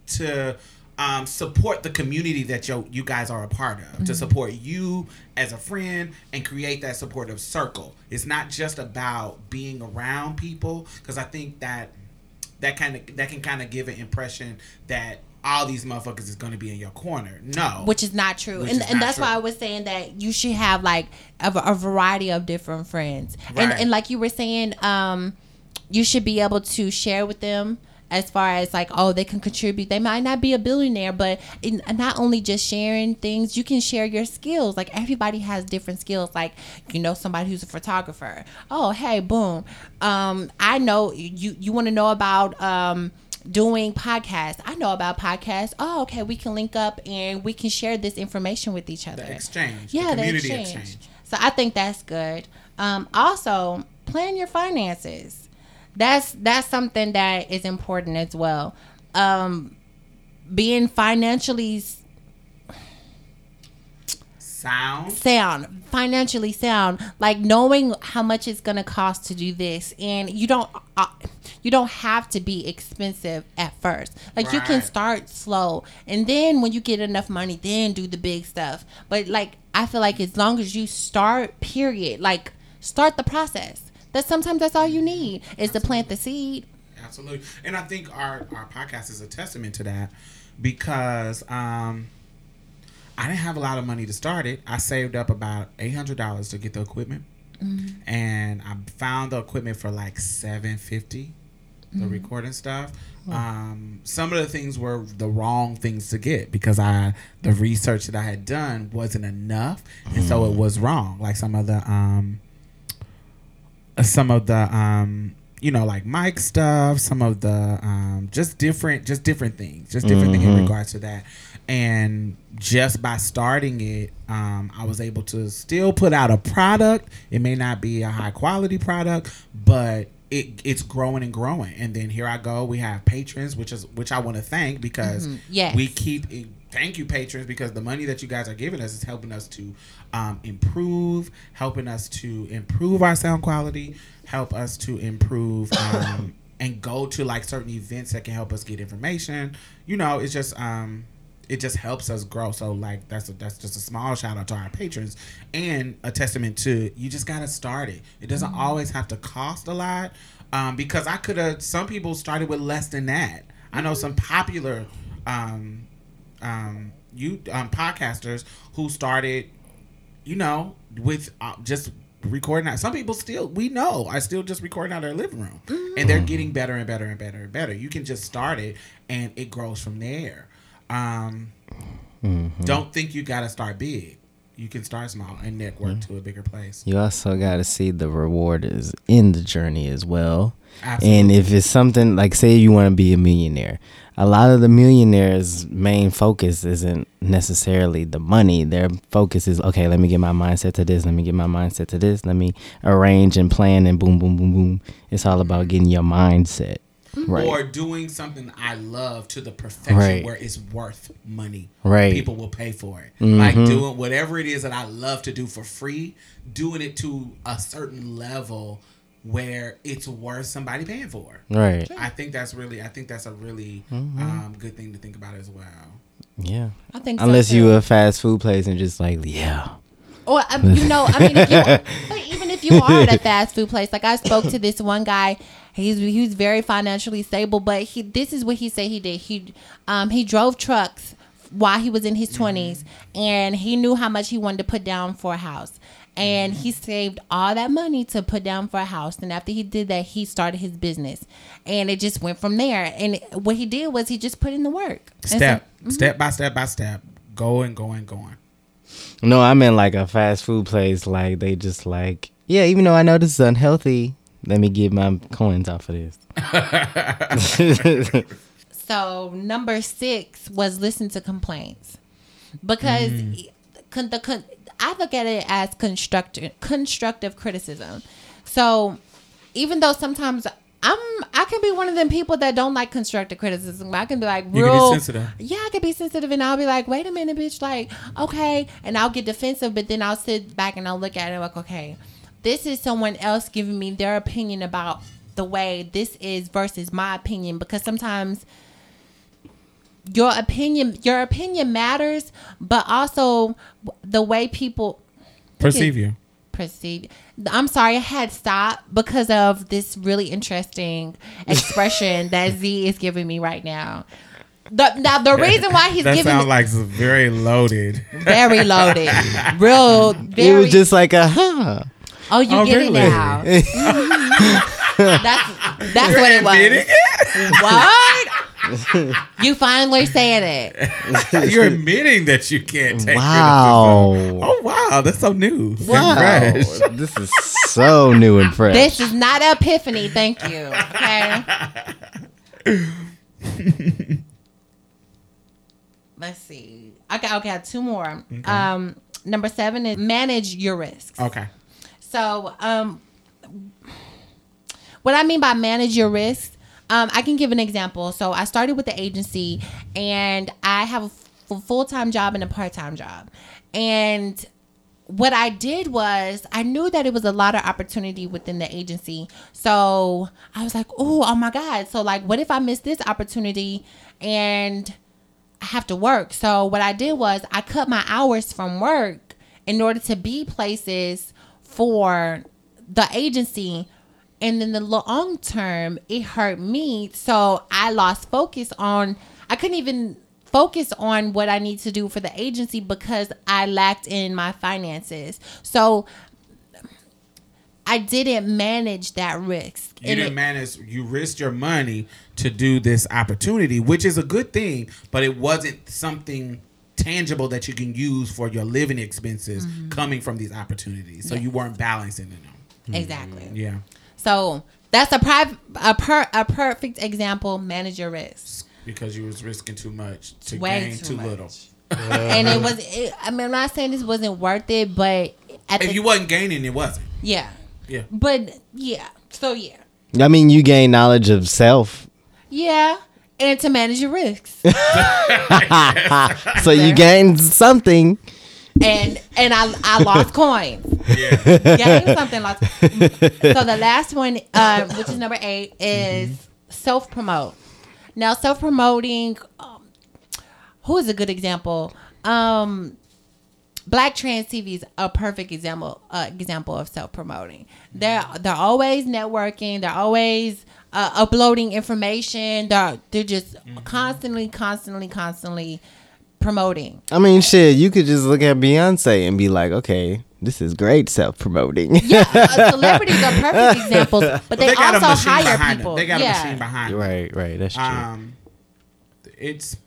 E: to um, support the community that you you guys are a part of, to support you as a friend and create that supportive circle. It's not just about being around people because I think that that kind of that can kind of give an impression that all these motherfuckers is going to be in your corner. No,
C: which is not true.
E: Which
C: and, and that's why i was saying that you should have like a, a variety of different friends. And, and like you were saying um you should be able to share with them as far as like oh they can contribute. They might not be a billionaire but in, not only just sharing things you can share your skills. Like everybody has different skills. Like you know somebody who's a photographer. Oh hey boom. Um i know you you want to know about um doing podcasts. I know about podcasts. Oh, okay, we can link up and we can share this information with each other.
E: the exchange,
C: Yeah, the
E: community
C: exchange.
E: exchange.
C: So I think that's good. Um, also, plan your finances. That's that's something that is important as well. Um, being financially
E: Sound.
C: sound, financially sound, like knowing how much it's gonna cost to do this, and you don't, uh, you don't have to be expensive at first. Like you can start slow, and then when you get enough money, then do the big stuff. But like I feel like as long as you start, period, like start the process. That sometimes that's all you need is to plant the seed.
E: Absolutely. And I think our, our podcast is a testament to that because um, I didn't have a lot of money to start it. I saved up about $800 to get the equipment. And I found the equipment for like 750 the recording stuff. Um, some of the things were the wrong things to get because I the research that I had done wasn't enough, and so it was wrong. Like some of the um, uh, some of the um you know like mic stuff some of the um just different just different things just different things in regards to that and just by starting it um i was able to still put out a product. It may not be a high quality product but it, it's growing and growing. And then here i go. We have patrons which is which i want to thank because
C: Yes.
E: we keep thank you patrons because the money that you guys are giving us is helping us to um, improve helping us to improve our sound quality help us to improve um, and go to like certain events that can help us get information. You know it's just um it just helps us grow. So like that's a, that's just a small shout out to our patrons and a testament to you just gotta start it. It doesn't always have to cost a lot um, because i could have some people started with less than that. I know some popular um, um, you um, podcasters who started, you know, with uh, just recording out. Some people still we know are still just recording out of their living room, and they're getting better and better and better and better. You can just start it, and it grows from there. Um, mm-hmm. Don't think you got to start big. You can start small and network mm-hmm. to a bigger place.
F: You also got to see the reward is in the journey as well.
E: Absolutely.
F: And if it's something like, say, you want to be a millionaire, a lot of the millionaires' main focus isn't necessarily the money. Their focus is, okay, let me get my mindset to this. Let me get my mindset to this. Let me arrange and plan and boom, boom, boom, boom. It's all about mm-hmm. getting your mindset right.
E: Or doing something I love to the perfection
F: Right.
E: where it's worth money.
F: Right.
E: People will pay for it. Like doing whatever it is that I love to do for free, doing it to a certain level where it's worth somebody paying for.
F: Right.
E: I think that's really I think that's a really um, good thing to think about as well.
F: Yeah.
C: I think so,
F: Unless you
C: too.
F: a fast food place and just like, yeah.
C: Or um, you know, I mean, if you, but even if if you are at a fast food place, like I spoke to this one guy, he's he was very financially stable, but he this is what he said he did. He um he drove trucks while he was in his mm-hmm. 20s and he knew how much he wanted to put down for a house. And he mm-hmm. saved all that money to put down for a house. And after he did that, he started his business. And it just went from there. And what he did was he just put in the work. And so-
E: Step, mm-hmm. step by step by step, going, going, going.
F: No, I'm in like a fast food place. Like they just like, yeah, even though I know this is unhealthy, let me get my coins off of this.
C: So number six was listen to complaints because mm. con- the con- I look at it as constructive constructive criticism. So even though sometimes I'm I can be one of them people that don't like constructive criticism. I can be like
E: You can be
C: real
E: sensitive.
C: Yeah, I can be sensitive and I'll be like, wait a minute, bitch, like, okay, and I'll get defensive, but then I'll sit back and I'll look at it like, okay, this is someone else giving me their opinion about the way this is versus my opinion because sometimes your opinion your opinion matters but also the way people
E: Perceive you.
C: perceive i'm sorry i had stopped because of this really interesting expression that z is giving me right now the, now the reason why he's
E: That
C: giving
E: sounds
C: me
E: like very loaded.
C: very loaded real very
F: it was just like a huh.
C: Oh you
E: Oh,
C: get
E: really?
C: it now that's that's what it was
E: Admitting
C: what you finally saying it
E: it? You're admitting that you can't take
F: Wow.
E: criticism. Oh wow, that's so new.
F: Wow.
E: fresh.
F: this is so new and fresh.
C: This is not epiphany. Thank you. Okay. Let's see. I got okay. I got two more. Um, number seven is manage your risks.
E: Okay.
C: So, um, what I mean by manage your risk, um, I can give an example. So, I started with the agency, and I have a full time job and a part time job, and what I did was I knew that it was a lot of opportunity within the agency. So I was like, oh, oh my God. So like what if I miss this opportunity and I have to work? So what I did was I cut my hours from work in order to be places for the agency. And in the long term, it hurt me. So I lost focus on I couldn't even focus on what I need to do for the agency because I lacked in my finances. So I didn't manage that risk.
E: You didn't
C: it-
E: manage. You risked your money to do this opportunity, which is a good thing, but it wasn't something tangible that you can use for your living expenses
C: Mm-hmm.
E: coming from these opportunities. So you weren't balancing them.
C: exactly.
E: Yeah.
C: So that's a private a per a perfect example. Manage your risks.
E: Because you was risking too much to
C: Way
E: gain
C: too
E: too, little.
C: and it was. It, I mean, I'm not saying this wasn't worth it, but at
E: If
C: the
E: you wasn't gaining, it wasn't.
C: yeah,
E: Yeah.
C: but yeah. So yeah,
F: I mean, you gain knowledge of self,
C: yeah, and to manage your risks.
F: so you gain something.
C: and and I I lost coins.
E: Yeah.
C: Gained something lost. So the last one, uh, which is number eight, is self promote. Now self promoting. Um, who is a good example? Um, Black Trans TV is a perfect example uh, example of self promoting. They're they're always networking. They're always uh, uploading information. They're they're just constantly, constantly, constantly promoting.
F: I mean, shit, you could just look at Beyonce and be like, okay, this is great self promoting.
C: Yeah, uh, celebrities are perfect examples, but they,
E: got a
C: also hire people.
E: them. They got
C: yeah.
E: a machine behind them.
F: right, right. That's true.
E: Um, it's.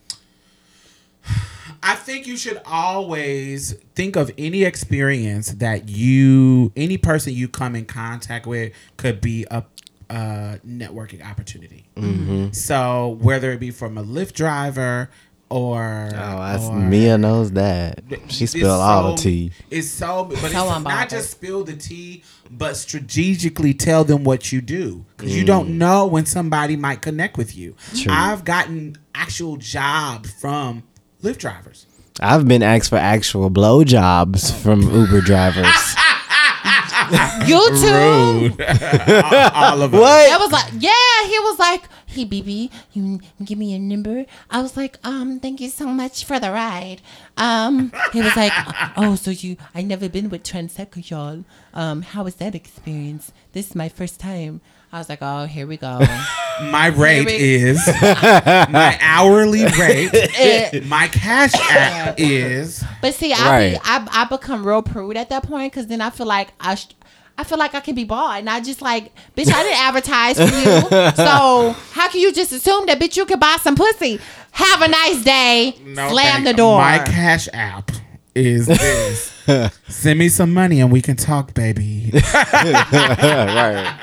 E: I think you should always think of any experience that you, any person you come in contact with, could be a, a networking opportunity.
F: Mm-hmm.
E: So whether it be from a Lyft driver or
F: oh, that's,
E: or-
F: Mia knows that. She
E: it's
F: spilled all the tea.
E: It's so, but it's not
C: unbothered.
E: just spill the tea, but strategically tell them what you do because you
F: Mm.
E: don't know when somebody might connect with you.
F: True.
E: I've gotten actual jobs from Lyft drivers.
F: I've been asked for actual blowjobs from Uber drivers.
C: You too.
E: all, all of us.
F: what?
C: That was like, yeah, he was like, "Hey, BB, you give me your number?" I was like, "Um, thank you so much for the ride." Um, he was like, "Oh, so you? I never been with Transseca, y'all. Um, how was that experience? This is my first time." I was like, "Oh, here we go."
E: My rate
C: we-
E: is my hourly rate. My cash app is
C: But see, I, be, I I become real prude at that point because then I feel like I. Sh- I feel like I can be bought, and I just like, bitch. I didn't advertise for you, so how can you just assume that, bitch? You could buy some pussy. Have a nice day.
E: no
C: Slam
E: thank-
C: the door.
E: My cash app is this. Send me some money and we can talk, baby.
F: right.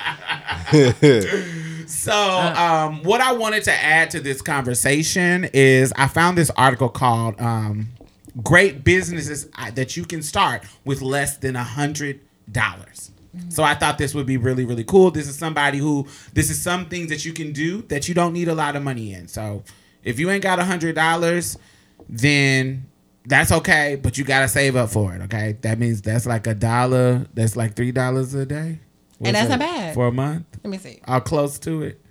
E: So, um, what I wanted to add to this conversation is I found this article called um, "Great Businesses That You Can Start with Less Than a Hundred Dollars." So I thought this would be really, really cool. This is somebody who this is some things that you can do that you don't need a lot of money in. So if you ain't got a hundred dollars, then that's okay, but you gotta save up for it. Okay, that means that's like a dollar. That's like three dollars a day. What's
C: that's
E: that?
C: not bad.
E: for a month.
C: Let me see.
E: I'll close to it.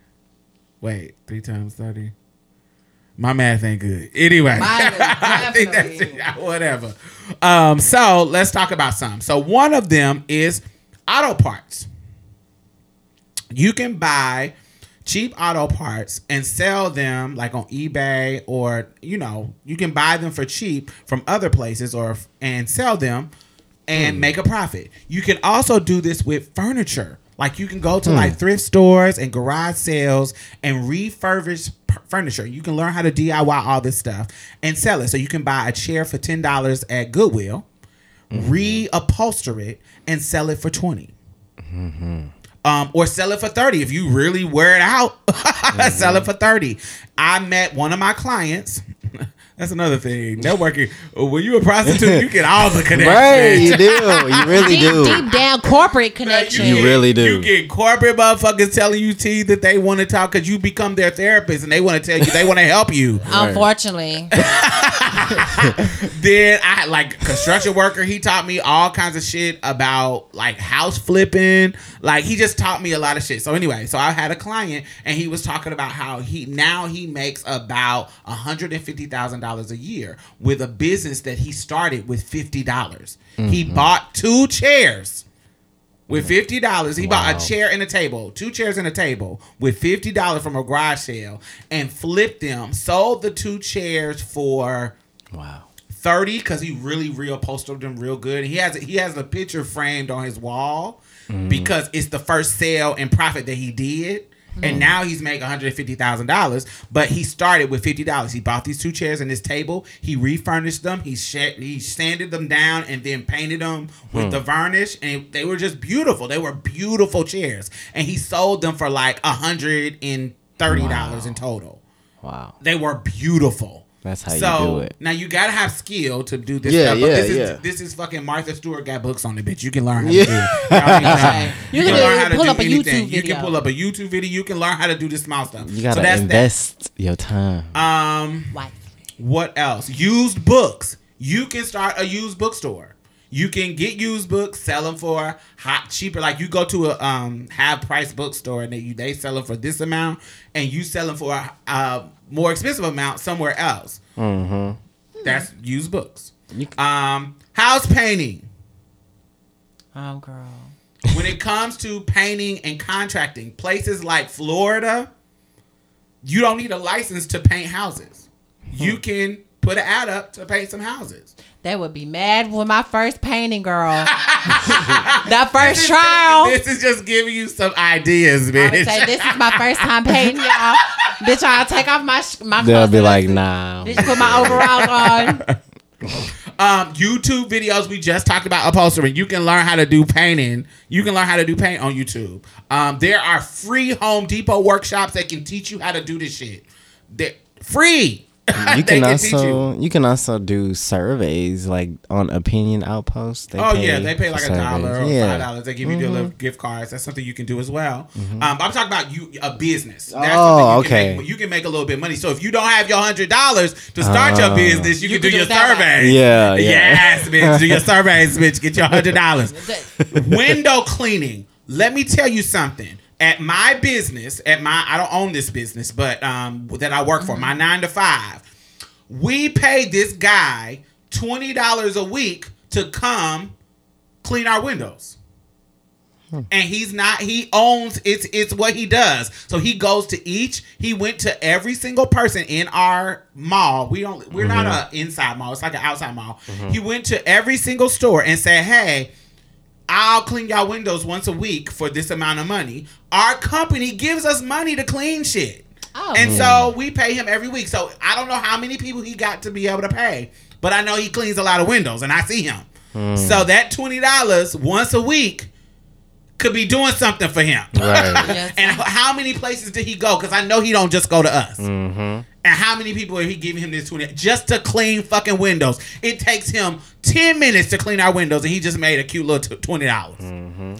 E: Wait, three times thirty. My math ain't good. Anyway, I think that's it. whatever. Um, so let's talk about some. So one of them is auto parts. You can buy cheap auto parts and sell them like on eBay or you know you can buy them for cheap from other places or and sell them and mm. make a profit. You can also do this with furniture. Like you can go to mm. like thrift stores and garage sales and refurbish furniture. You can learn how to DIY all this stuff and sell it. So you can buy a chair for ten dollars at Goodwill, mm-hmm. reupholster it, and sell it for 20 mm-hmm. um, or sell it for 30 if you really wear it out mm-hmm. sell it for 30 i met one of my clients that's another thing networking uh, when you a prostitute you get all the connections
F: Right, you do. You really
C: Deep,
F: do.
C: deep down corporate
E: connections.
C: connection.
F: You really do.
E: You get corporate motherfuckers telling you T that they want to talk because you become their therapist and they want to tell you they want to help you.
C: Unfortunately,
E: then I had like construction worker. He taught me all kinds of shit about like house flipping. Like he just taught me a lot of shit. So anyway, so I had a client and he was talking about how he now he makes about hundred and fifty thousand dollars a year with a business that he started with fifty dollars. He mm-hmm. bought two chairs. With fifty dollars, he bought a chair and a table, two chairs and a table, with fifty dollars from a garage sale, and flipped them. Sold the two chairs for
F: Wow.
E: thirty because he really reupholstered them real good. He has he has a picture framed on his wall mm-hmm. because it's the first sale and profit that he did. And mm-hmm. now he's making one hundred fifty thousand dollars, but he started with fifty dollars. He bought these two chairs and this table. He refurnished them. He sh- he sanded them down and then painted them with hmm. the varnish, and they were just beautiful. They were beautiful chairs, and he sold them for like hundred and thirty dollars in total.
F: Wow.
E: They were beautiful.
F: That's how you
E: so,
F: do it.
E: Now you gotta have skill to do this
F: Yeah,
E: stuff. But
F: yeah,
E: this is
F: yeah.
E: this is fucking Martha Stewart got books on it, bitch. You can learn how
F: Yeah.
E: to do it. Y'all.
C: You
E: You,
C: can
E: can learn how to
C: pull
E: do
C: up a YouTube
E: anything. You can pull up a YouTube video. You can learn how to do this small stuff.
F: You gotta
E: so that's
F: invest your time.
E: Um,
C: Why?
E: what else? Used books. You can start a used bookstore. You can get used books, sell them for hot cheaper. Like you go to a um half price bookstore and they you, they sell them for this amount, and you sell them for a, a more expensive amount somewhere else.
F: Mm-hmm.
E: That's used books. Um, house painting.
C: Oh, girl.
E: when it comes to painting and contracting, places like Florida, you don't need a license to paint houses. You can put an ad up to paint some houses.
C: They would be mad with my first painting, girl. that first trial.
E: This is just giving you some ideas,
C: I would
E: bitch.
C: say this is my first time painting, y'all. Bitch, I'll take off my sh- my.
F: They'll be
C: and
F: like,
C: let's-
F: nah.
C: Bitch, put my overalls on.
E: Um, YouTube videos. We just talked about upholstery. You can learn how to do painting. You can learn how to do paint on YouTube. Um, there are free Home Depot workshops that can teach you how to do this shit. They're free.
F: You can also you. can also do surveys like on opinion outposts. They
E: oh yeah, they pay like a dollar or.
F: Yeah.
E: five dollars. They give you
F: Mhm.
E: little gift cards. That's something you can do as well. Um, I'm talking about you a business. That's
F: Oh,
E: something you Can
F: okay.
E: make, you can make a little bit of money. So if you don't have your hundred dollars to start your
F: Oh.
E: business, you,
C: You
E: can do
C: can do
E: your
C: surveys.
E: survey.
F: Yeah, yeah.
E: Yes, bitch. Do your surveys, bitch. Get your hundred dollars. Window cleaning. Let me tell you something. At my business, at my I don't own this business, but um that I work for, my mm-hmm. nine to five, we paid this guy twenty dollars a week to come clean our windows. Hmm. And he's not he owns it's it's what he does. So he goes to each he went to every single person in our mall. We don't we're not mm-hmm. a inside mall, it's like an outside mall. Mm-hmm. He went to every single store and said, Hey, I'll clean y'all windows once a week for this amount of money. Our company gives us money to clean shit.
C: Oh.
E: And so mm. we pay him every week. So I don't know how many people he got to be able to pay, but I know he cleans a lot of windows and I see him. Mm. So that $20 once a week could be doing something for him.
F: Right.
C: Yes.
E: and how many places did he go? Because I know he don't just go to us.
F: Mm-hmm.
E: And how many people are he giving him this 20 just to clean fucking windows? It takes him 10 minutes to clean our windows and he just made a cute little t- $20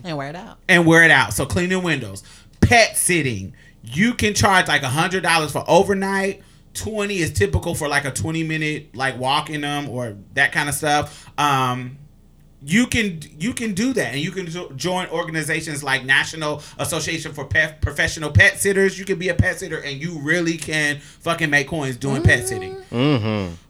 C: and wear it out.
E: and wear it out. So cleaning windows, pet sitting, you can charge like a hundred dollars for overnight. Twenty is typical for like a twenty minute like walk in them or that kind of stuff. Um, you can you can do that, and you can jo- join organizations like National Association for Pet Professional Pet Sitters. You can be a pet sitter, and you really can fucking make coins doing pet sitting.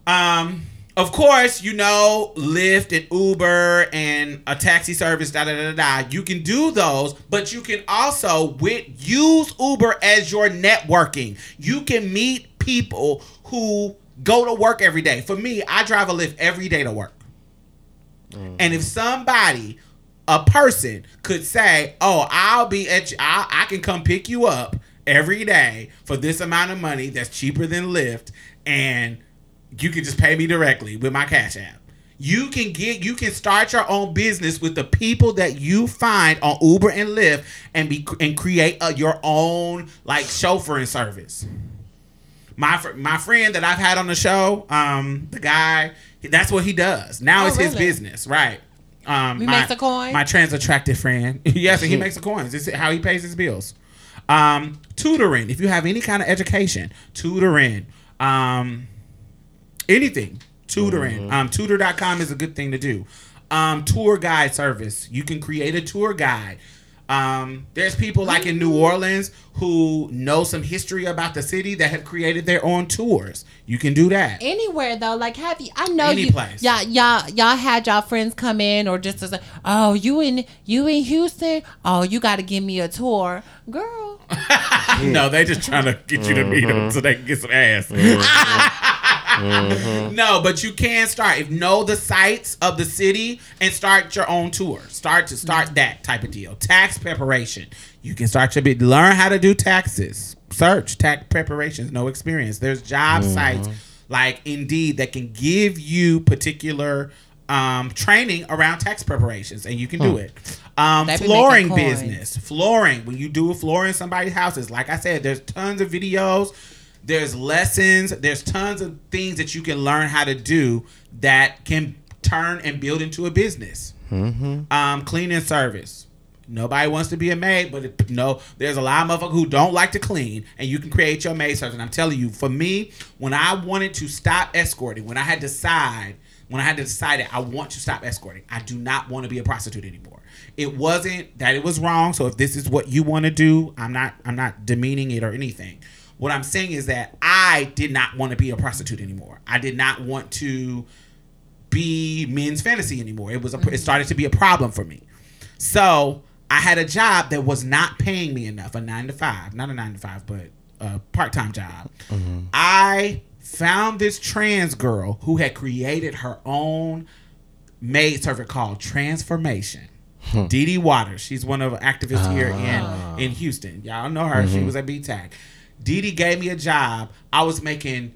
E: Um, of course, you know, Lyft and Uber and a taxi service, da da da da. da. You can do those, but you can also with use Uber as your networking. You can meet people who go to work every day. For me, I drive a Lyft every day to work. And if somebody, a person, could say, "Oh, I'll be at, I, I can come pick you up every day for this amount of money that's cheaper than Lyft, and you can just pay me directly with my Cash App." You can get, you can start your own business with the people that you find on Uber and Lyft, and be and create a, your own like chauffeuring service my my friend that I've had on the show, um, the guy, that's what he does. Now
C: Oh,
E: it's his
C: really?
E: business, right? Um,
C: He
E: my,
C: makes a coin?
E: My trans attractive friend, yes, and he makes the coins. It's how he pays his bills. Um, tutoring, if you have any kind of education, tutoring, um, anything, tutoring. Um, tutor.com is a good thing to do. Um, tour guide service, you can create a tour guide. Um, there's people like in New Orleans who know some history about the city that have created their own tours. You can do that.
C: Anywhere though, like have you? I know
E: Any
C: you.
E: place.
C: Y'all, y'all, y'all had y'all friends come in, or just as a, oh, you in you in Houston? Oh, you got to give me a tour, girl.
E: no, they just trying to get you to meet them so they can get some ass. No, but you can start if know the sites of the city and start your own tour. Start to start that type of deal. Tax preparation. You can start your bit. Learn how to do taxes. Search tax preparations. No experience. There's job sites like Indeed that can give you particular um, training around tax preparations, and you can do it. Um, flooring business flooring when you do a floor in somebody's houses like i said there's tons of videos there's lessons there's tons of things that you can learn how to do that can turn and build into a business um cleaning service nobody wants to be a maid but it, no there's a lot of motherfuckers who don't like to clean and you can create your maid service and i'm telling you for me when i wanted to stop escorting when i had to decide when I had to decide I want to stop escorting, I do not want to be a prostitute anymore. It wasn't that it was wrong. So if this is what you want to do, I'm not I'm not demeaning it or anything. What I'm saying is that I did not want to be a prostitute anymore. I did not want to be men's fantasy anymore. It was a, it mm-hmm. started to be a problem for me. So I had a job that was not paying me enough, a nine to five, not a nine to five, but a part time job. Mm-hmm. I found this trans girl who had created her own maid server called Transformation. Hmm. Dee Dee Watters. She's one of the activists here in, ah. in Houston. Y'all know her. She mm-hmm. was at BTAC. Dee Dee gave me a job. I was making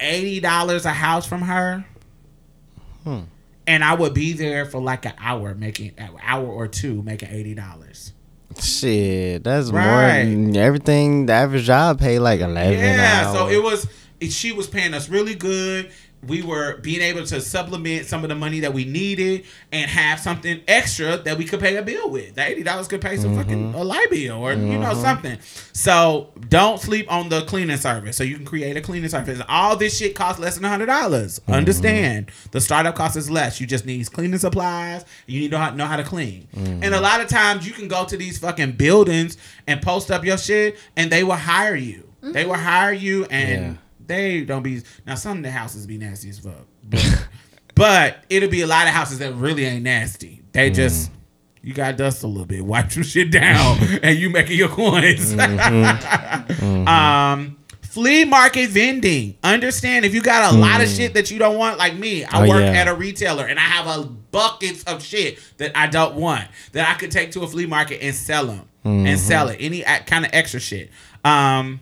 E: $80 a house from her. Hmm. And I would be there for like an hour, making an hour or two, making eighty dollars.
F: Shit, that's
E: Right.
F: more than everything. The average job paid like eleven.
E: Yeah,
F: an
E: so it was. She was paying us really good. We were being able to supplement some of the money that we needed and have something extra that we could pay a bill with. The eighty dollars could pay some mm-hmm. fucking a light bill or you know mm-hmm. something. So don't sleep on the cleaning service. So you can create a cleaning service. All this shit costs less than hundred dollars. Mm-hmm. Understand the startup cost is less. You just need cleaning supplies. You need to know how, know how to clean. And a lot of times you can go to these fucking buildings and post up your shit, and they will hire you. They will hire you and.
F: Yeah.
E: They don't be now. Some of the houses be nasty as fuck, but, but it'll be a lot of houses that really ain't nasty. They mm-hmm. just you got dust a little bit, wipe some shit down, and you making your coins. Mm-hmm. Mm-hmm. Um, flea market vending. Understand if you got a lot of mm. shit that you don't want, like me. I
F: Oh,
E: work
F: yeah.
E: at a retailer and I have a buckets of shit that I don't want that I could take to a flea market and sell them and sell it. Any kind of extra shit. Um.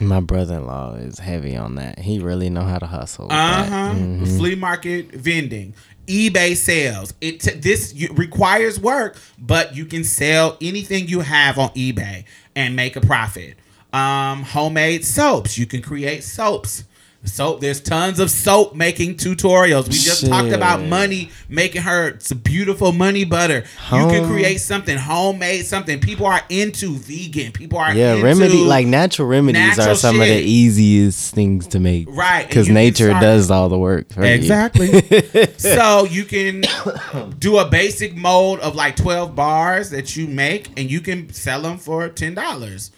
F: My brother-in-law is heavy on that. He really know how to hustle.
E: Uh huh.
F: Mm-hmm.
E: Flea market vending, eBay sales. It t- this you, requires work, but you can sell anything you have on eBay and make a profit. Um, homemade soaps. You can create soaps. Soap. There's tons of soap making tutorials. We just talked about money making her some beautiful money butter. You can create something homemade. Something people are into vegan. People are
F: Yeah,
E: into
F: remedy like natural remedies
E: natural
F: are some of the easiest things to make.
E: Right,
F: Because nature does all the work. for you.
E: Exactly. so you can do a basic mold of like 12 bars that you make and you can sell them for $10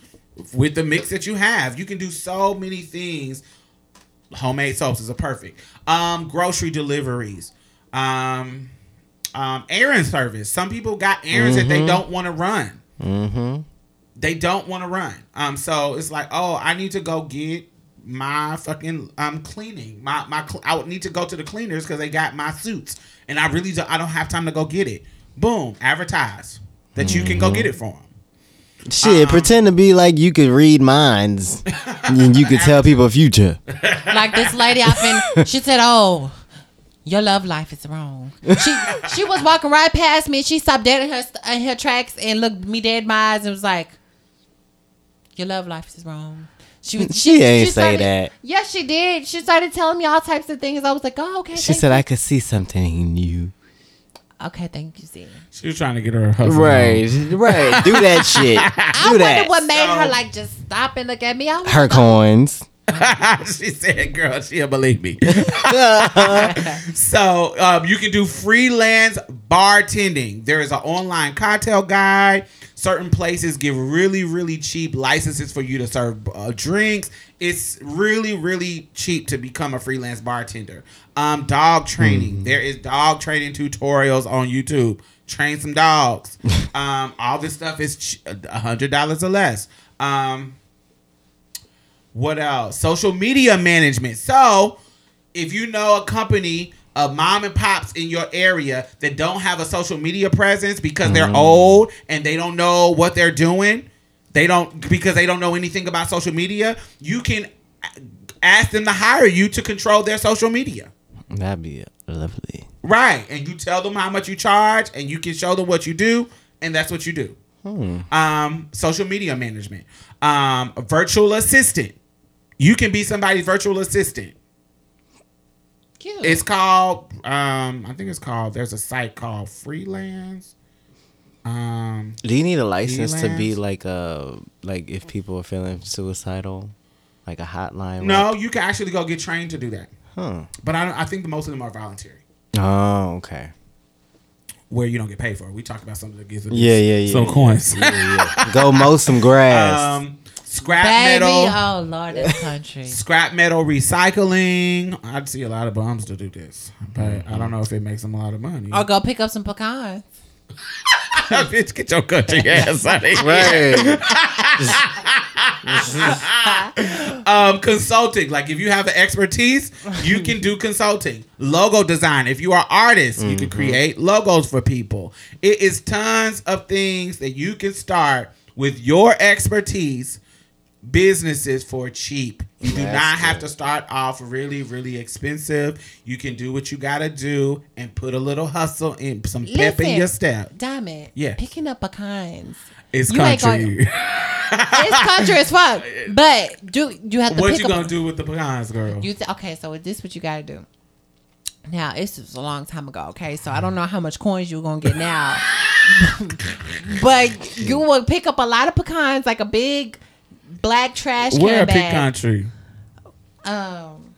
E: with the mix that you have. You can do so many things. Homemade soaps is a perfect. Um, grocery deliveries. Um, um, errand service. Some people got errands that they don't want to run.
F: Mm-hmm.
E: They don't want to run. Um, so it's like, oh, I need to go get my fucking um cleaning. My my cl- I would need to go to the cleaners because they got my suits, and I really don't, I don't have time to go get it. Boom, advertise that you can go get it for them.
F: Shit,
E: Um,
F: pretend to be like you could read minds and you could tell people future.
C: like this lady I've been she said, Oh, your love life is wrong. She she was walking right past me. She stopped dead in her in her tracks and looked me dead in my eyes and was like, "Your love life is wrong." She was.
F: She ain't say
C: started-
F: that.
C: Yes, she did. She started telling me all types of things. I was like, "Oh, okay."
F: She said
C: you.
F: I could see something in you.
C: "Okay, thank you, Z."
E: She was trying to get her hustle.
F: Right, right. Do that shit.
C: I
F: Do
C: wonder what made her like just stop and look at me. I was
F: Her
C: like,
F: coins.
E: she said, "Girl, she'll believe me." so um, you can do freelance bartending. There is an online cocktail guide. Certain places give really, really cheap licenses for you to serve uh, drinks. It's really, really cheap to become a freelance bartender. Um, dog training. There is dog training tutorials on YouTube. Train some dogs. um, all this stuff is a hundred dollars or less. Um, what else? Social media management. So, if you know a company of mom and pops in your area that don't have a social media presence because they're old and they don't know what they're doing, they don't because they don't know anything about social media, you can ask them to hire you to control their social media.
F: That'd be lovely.
E: Right. And you tell them how much you charge and you can show them what you do, and that's what you do. Um, social media management. Um, a virtual assistant. You can be somebody's virtual assistant.
C: Cute.
E: It's called um, I think it's called there's a site called freelance. Um
F: Do you need a license to be like a like if people are feeling suicidal, like a hotline?
E: no, you can actually go get trained to do that.
F: Huh.
E: But I I think most of them are voluntary.
F: Oh, okay.
E: Where you don't get paid for it. We talked about something that gives us
F: Yeah, yeah, yeah.
E: some
F: yeah.
E: coins.
F: Yeah, yeah. Go mow some grass.
E: Um scrap
C: Baby,
E: metal.
C: oh Lord, this country.
E: scrap metal recycling. I'd see a lot of bums to do this, but
F: Mm-hmm.
E: I don't know if it makes them a lot of money.
C: or go pick up some pecans.
E: Bitch, get your country ass out of here.
F: right.
E: Um, consulting. Like if you have an expertise, you can do consulting. Logo design. If you are artists, you
F: Mm-hmm.
E: can create logos for people. It is tons of things that you can start with your expertise businesses for cheap. You do
F: That's
E: not have
F: good.
E: to start off really, really expensive. You can do what you gotta do and put a little hustle and some pep in
C: Listen.
E: your step.
C: Diamond.
E: Yeah.
C: Picking up pecans.
E: It's
C: You ain't
E: country.
C: It's country as fuck. But do you have to
E: what
C: pick
E: you gonna do with the pecans, girl?
C: You th- okay? So this what you got to do. Now this was a long time ago. Okay, so I don't know how much coins you're gonna get now, but you will pick up a lot of pecans, like a big black trash can
E: Where a
C: bag.
E: pecan tree?
C: Um,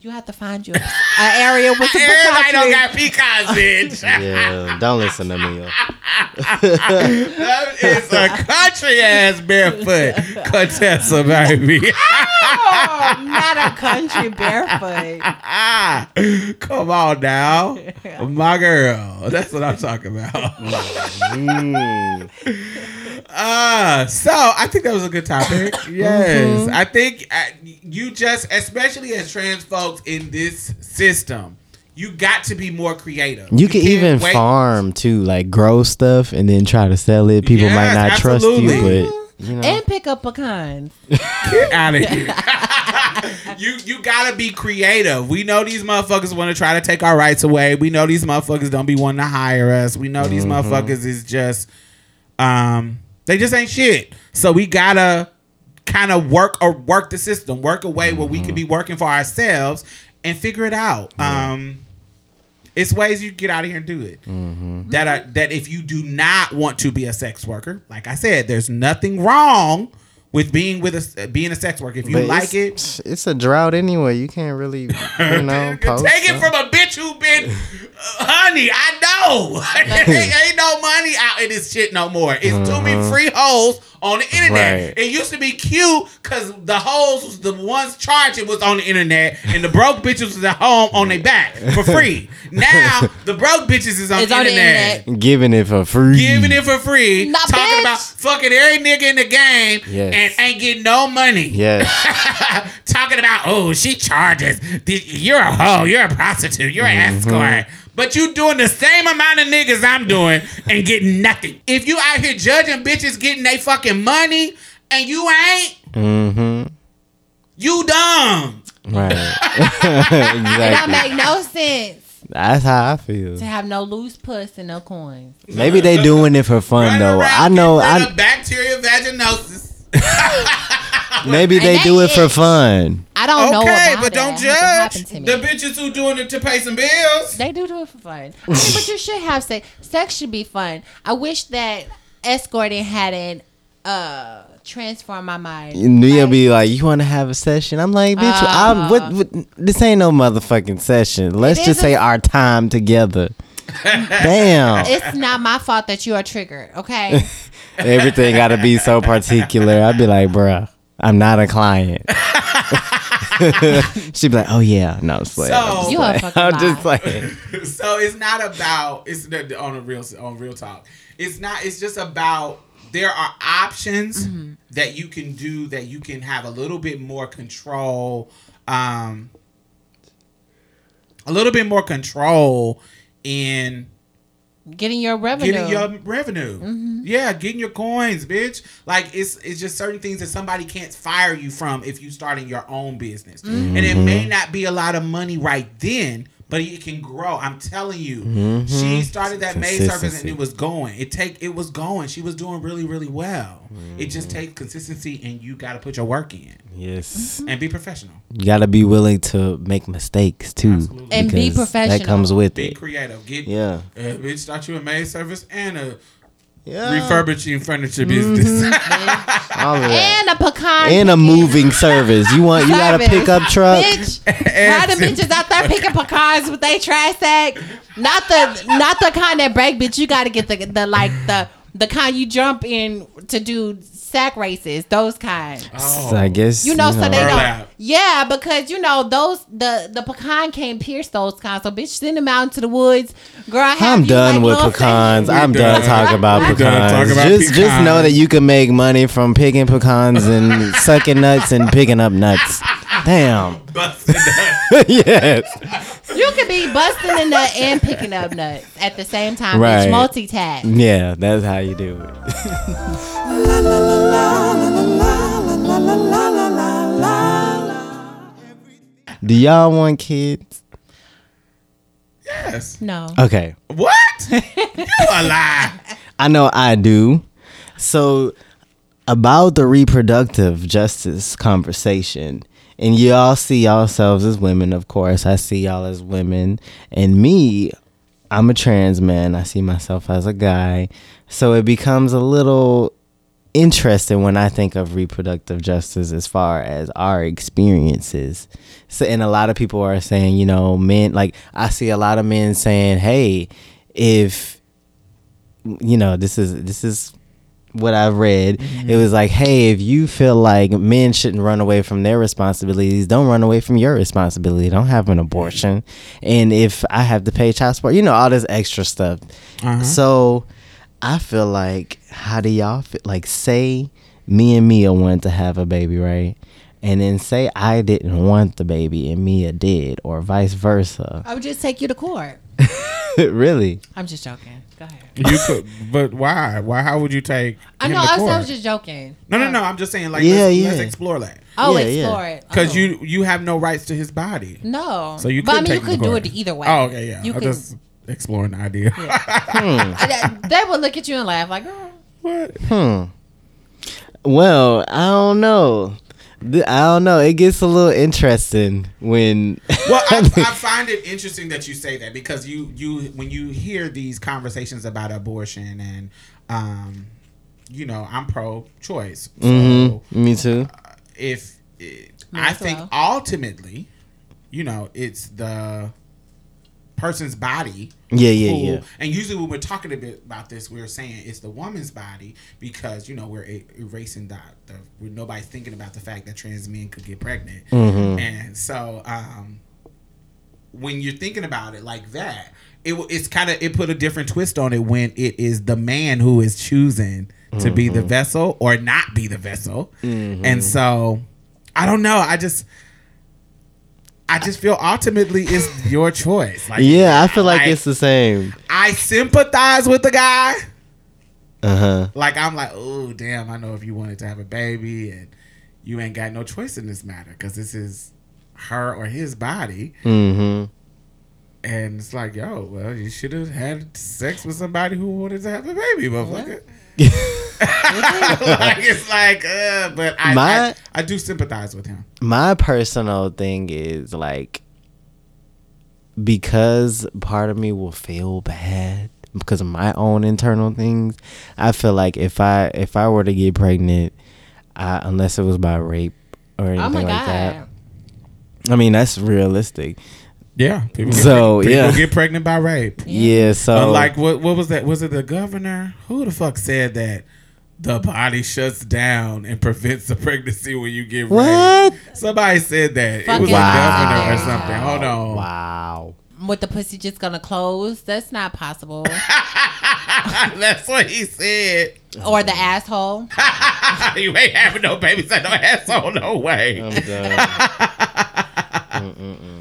C: you have to find you an area with some
E: Everybody
C: pecan
E: don't got pecans, bitch.
F: Yeah, don't listen to me. yo.
E: that is a country ass barefoot Contessa, baby.
C: Oh, not a country barefoot.
E: Ah, come on now, my girl. That's what I'm talking about.
F: Mm.
E: Ah, so I think that was a good topic. Yes, I think uh, you just, especially as trans folks in this system, you got to be more creative.
F: You can
E: can't
F: even
E: wait-
F: farm too, like grow stuff and then try to sell it. People might
E: Yes,
F: not trust you, but you know.
C: And pick up pecans.
E: Get out of here. you you gotta be creative. We know these motherfuckers want to try to take our rights away. We know these motherfuckers don't be wanting to hire us. We know these motherfuckers is just um they just ain't shit. So we gotta kind of work or work the system, work a way where we can be mm-hmm. working for ourselves and figure it out. Um it's ways you get out of here and do it. Mm-hmm. That are that if you do not want to be a sex worker, like I said, there's nothing wrong with being with a uh, being a sex worker. If you
F: But
E: like it,
F: it's, it's a drought anyway. You can't really, you know,
E: Take it from a bitch who been, uh, honey. I know ain't, ain't no money out in this shit no more. It's too many free hoes on the internet.
F: Uh-huh. Right.
E: It used to be cute because the hoes was the ones charging was on the internet, and the broke bitches was at home on their back for free. now the broke bitches is on,
C: It's
E: the,
C: on the
E: internet.
C: internet.
F: giving it for free.
E: Giving it for free,
C: Nah,
E: talking
C: bitch.
E: about fucking every nigga in the game,
F: Yes.
E: and ain't getting no money
F: Yes.
E: talking about oh she charges you're a hoe you're a prostitute you're an escort but you doing the same amount of niggas I'm doing and getting nothing if you out here judging bitches getting they fucking money and you ain't
F: mm-hmm.
E: you dumb
F: Right.
C: It don't make no sense
F: That's how I feel.
C: to have no loose puss and no coins.
F: Maybe they doing it for fun
E: Running
F: though. I know.
E: getting rid
F: I
E: bacteria vaginosis
F: maybe they
C: that
F: do it for fun.
C: I don't know
E: okay but don't
C: It hasn't
E: judge the bitches who doing it to pay some bills
C: They do do it for fun. I mean, but you should have sex. Sex should be fun. I wish that escorting hadn't uh transformed my mind.
F: And you'll
C: Like,
F: be like, "You want to have a session?" I'm like, "Bitch, I'm, what, what? This ain't no motherfucking session. Let's just say our time together." Damn,
C: it's not my fault that you are triggered. Okay.
F: everything got to be so particular. I'd be like, "Bruh, I'm not a client." She'd be like, "Oh yeah, no, it's playing. I'm just
E: So-
C: You a
F: playing.
C: fucking
F: I'm just
C: lie.
F: playing."
E: so it's not about it's on a real on real talk. It's not. It's just about there are options
C: Mm-hmm.
E: that you can do that you can have a little bit more control. Um, a little bit more control in
C: Getting your revenue.
E: getting your revenue.
C: Mm-hmm.
E: Yeah, getting your coins, bitch. Like it's it's just certain things that somebody can't fire you from if you starting your own business.
C: Mm-hmm.
E: And it may not be a lot of money right then, but it can grow. I'm telling you. She started that maid service and it was going. It take it was going. She was doing really, really well. It just
C: Mm-hmm.
E: takes consistency and you gotta put your work in
F: Yes,
E: and be professional.
F: you got to be willing to make mistakes too,
E: Absolutely.
C: And be
F: professional. That comes with
E: Be
F: it.
E: Be creative. Get
F: Yeah.
E: uh, bitch, start you a maid service and a
F: Yeah.
E: refurbishing furniture
C: Mm-hmm.
E: business.
F: All of
C: and a pecan.
F: and a moving service. You want you got a pickup truck.
C: Bitch, how the bitches out there picking pecans with they trash sack? Not the not the kind that break, bitch. You got to get the the like the the kind you jump in to do sack races. Those kind.
E: Oh.
F: So I guess
C: You know, so they don't. Yeah, because you know those the the pecan can't pierce those kinds. So bitch, send them out into the woods, girl. Have
F: I'm
C: you,
F: done
C: like,
F: with
C: little
F: pecans.
C: sections.
F: I'm done
E: done.
F: talking about
C: We
E: done
F: pecans.
E: talking about
F: just just know
E: pecans.
F: that you can make money from picking pecans and sucking nuts and picking up nuts. Damn.
E: Busted up.
F: yes.
C: You could be busting the nut and picking up nuts at the same time.
F: Right.
C: It's multitask.
F: Yeah, that's how you do it. do y'all want kids?
E: Yes.
C: No.
F: Okay.
E: What? you a lie.
F: I know I do. So about the reproductive justice conversation, and y'all see yourselves as women, of course. I see y'all as women, and me, I'm a trans man. I see myself as a guy. So it becomes a little interesting when I think of reproductive justice as far as our experiences. So, and a lot of people are saying, you know, men, like, I see a lot of men saying, hey, if, you know, this is, this is, what I've read, it was like, hey, if you feel like men shouldn't run away from their responsibilities, don't run away from your responsibility. Don't have an abortion. And if I have to pay child support, you know, all this extra stuff. Uh-huh. So I feel like, how do y'all feel? Like, say me and Mia wanted to have a baby, right? And then say I didn't want the baby and Mia did, or vice versa.
C: I would just take you to court.
F: really?
C: I'm just joking. Go ahead.
E: You could, but why? Why? How would you take?
C: I
E: him
C: know.
E: to
C: I was, I was just joking.
E: No, no, no. I'm just saying, like,
F: Yeah,
E: let's,
F: yeah.
E: let's explore that
C: Oh,
F: Yeah, yeah.
C: explore it.
E: because
C: Oh.
E: you you have no rights to his body.
C: No.
E: So you
C: But I mean, you
E: take him
C: could do it either way.
E: Oh, okay, yeah.
C: You
E: I'm
C: could.
E: just exploring the idea.
C: I- they would look at you and laugh like, "Oh,
E: what?
F: Hmm. Well, I don't know. Th- I don't know. It gets a little interesting when.
E: Well, I, I find it interesting that you say that because you you when you hear these conversations about abortion and um, you know, I'm pro-choice. So
F: Mhm, Me too.
E: if it, I think
C: well.
E: ultimately, you know, it's the person's body.
F: Yeah, yeah,
E: who-
F: yeah.
E: And usually when we're talking a bit about this, we're saying it's the woman's body because you know we're erasing that. The, we're nobody's thinking about the fact that trans men could get pregnant,
F: Mm-hmm.
E: and so um, when you're thinking about it like that, it it's kind of it put a different twist on it when it is the man who is choosing to be
F: Mm-hmm.
E: the vessel or not be the vessel, and so I don't know. I just. I just feel ultimately it's your choice. Like,
F: Yeah, I feel like it's the same.
E: I sympathize with the guy.
F: Uh huh.
E: Like I'm like, oh damn, I know if you wanted to have a baby and you ain't got no choice in this matter because this is her or his body.
F: Mm-hmm.
E: And it's like, yo, well, you should have had sex with somebody who wanted to have a baby, motherfucker. like it's like, uh, but I,
F: My-
E: I I do sympathize with him.
F: My personal thing is like because part of me will feel bad because of my own internal things. I feel like if I if I were to get pregnant, I, unless it was by rape or anything
C: oh my
F: like
C: god."
F: that. I mean, that's realistic.
E: Yeah, people get,
F: So,
E: people
F: yeah.
E: get pregnant by rape.
F: Yeah. so
E: Unlike what what was that? Was it the governor? Who the fuck said that? The body shuts down and prevents the pregnancy when you get
F: What?
E: raped. Somebody said that. it was
C: Fucking
E: a governor or something. Hold on.
F: Wow.
C: With the pussy just gonna close? That's not possible.
E: That's what he said.
C: or the asshole.
E: you ain't having no babies at no asshole. No way.
F: I'm done.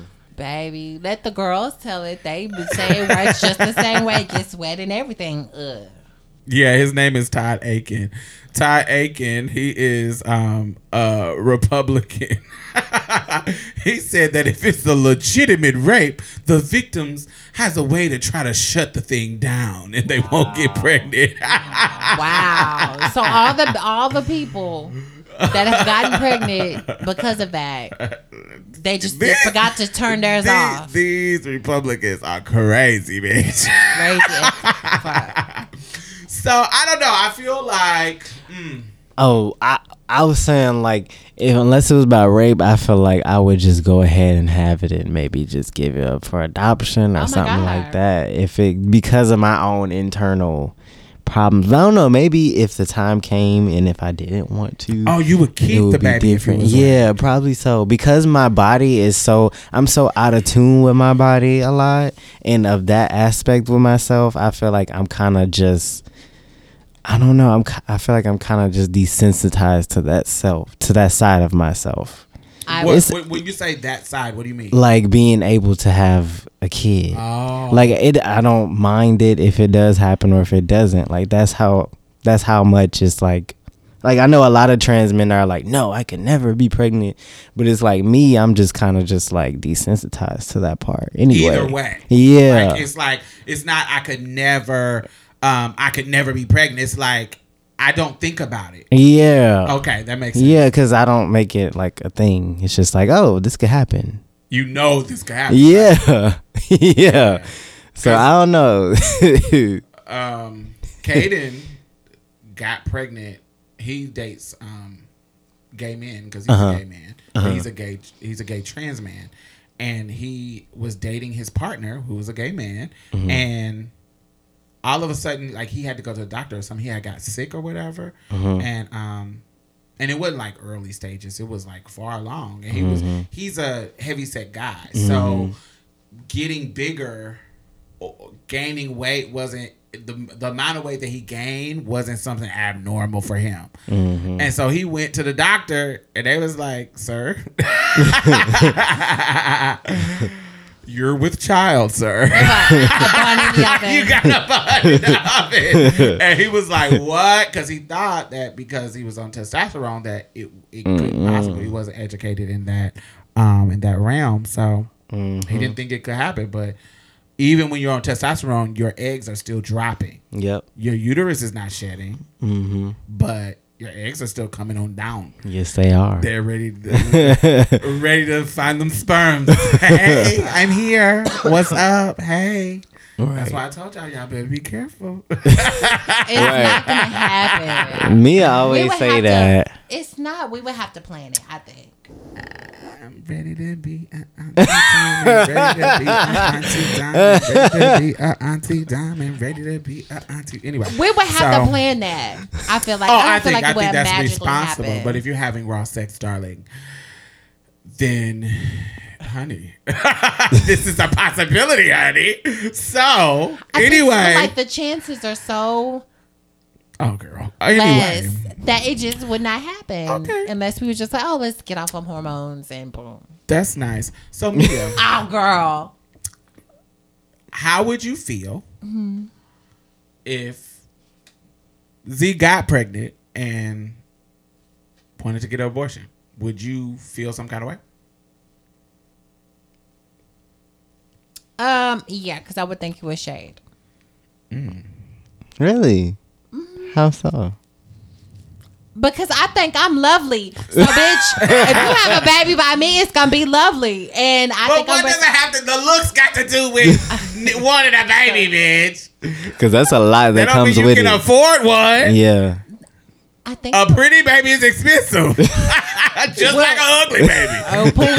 C: Baby, let the girls tell it. They be saying words just the same way, get sweat and everything. Ugh.
E: Yeah, his name is Todd Akin. Todd Akin, he is um, a Republican. he said that if it's a legitimate rape, the victims has a way to try to shut the thing down and they won't get pregnant.
C: Wow. So all the all the people that have gotten pregnant because of that, they just
E: This-
C: forgot to turn theirs
E: these,
C: off.
E: these Republicans are crazy, bitch.
C: Crazy
E: so I don't know. I feel like mm,
F: Oh, I I was saying like if unless it was about rape, I feel like I would just go ahead and have it and maybe just give it up for adoption or
C: Oh my
F: something like that. If it because of my own internal problems. I don't know, maybe if the time came and if I didn't want to
E: oh, you would keep
F: would
E: the baby.
F: different. Yeah, probably so. Because my body is so I'm so out of tune with my body a lot and of that aspect with myself, I feel like I'm kind of just I don't know. I'm I feel like I'm kind of just desensitized to that self, to that side of myself.
C: I
E: What,
C: was
E: when when you say that side, what do you mean?
F: Like being able to have a kid.
E: Oh,
F: Like it I don't mind it if it does happen or if it doesn't. Like that's how that's how much it's like Like I know a lot of trans men are like, no, I can never be pregnant. But it's like me, I'm just kind of just like desensitized to that part. Anyway.
E: Either way.
F: Yeah.
E: Like it's like it's not I could never um I could never be pregnant. It's like I don't think about it.
F: yeah.
E: Okay, that makes sense.
F: Yeah, because I don't make it like a thing. It's just like, oh, this could happen.
E: You know this could happen.
F: Yeah. yeah. So I don't know.
E: Um Caden got pregnant. He dates um gay men because he's
F: Uh-huh.
E: a gay man. But He's a gay he's a gay trans man. And he was dating his partner who was a gay man
F: Mm-hmm.
E: and all of a sudden like he had to go to the doctor or something. He had got sick or whatever.
F: Mm-hmm.
E: And um and it wasn't like early stages. It was like far along. And he was
F: Mm-hmm.
E: he's a heavy set guy. So getting bigger or gaining weight wasn't the, the amount of weight that he gained wasn't something abnormal for him. And so he went to the doctor and they was like, "Sir, you're with child, sir."
C: A bun in the oven.
E: you got a bun in the oven. And he was like, "What?" Because he thought that because he was on testosterone that it it couldn't possibly. He wasn't educated in that um in that realm, so he didn't think it could happen. But even when you're on testosterone, your eggs are still dropping.
F: yep.
E: Your uterus is not shedding,
F: Mm-hmm.
E: but your eggs are still coming on down.
F: Yes, they are.
E: They're ready to ready to find them sperms. Hey, I'm here. What's up? Hey. That's why I told y'all y'all better be careful.
C: It's not gonna happen.
F: Me, I always say
C: have to-
F: that.
C: It's not. We would have to plan it. I think.
E: I'm ready to be a auntie diamond, ready to be a auntie diamond, ready to be a auntie diamond, ready to be a auntie. Anyway,
C: We would have
E: so-
C: to plan that. I feel like.
E: Oh,
C: I
E: I
C: feel
E: think
C: like
E: I think that's
C: magically
E: responsible.
C: happen.
E: But if you're having raw sex, darling, then, honey, this is a possibility, honey. So
C: I
E: anyway,
C: feel like the chances are so
E: oh girl. Anyway,
C: less that it just would not happen
E: Okay.
C: unless we were just like, oh, let's get off on hormones and boom.
E: that's nice. So Mia,
C: Oh, girl.
E: how would you feel if Z got pregnant and wanted to get an abortion? Would you feel some kind of way?
C: Um, yeah, because I would think it was shade.
F: Really? How so?
C: Because I think I'm lovely. So, bitch, if you have a baby by me, it's gonna be lovely. And I
E: But
C: think
E: what
C: I'm.
E: does it have to? The looks got to do with n- wanting a baby, bitch.
F: Because that's a lot that
E: That don't mean
F: comes
E: you
F: with
E: can
F: it.
E: afford one.
F: yeah.
C: I think.
E: A pretty baby is expensive, just like an ugly baby.
C: Oh, put,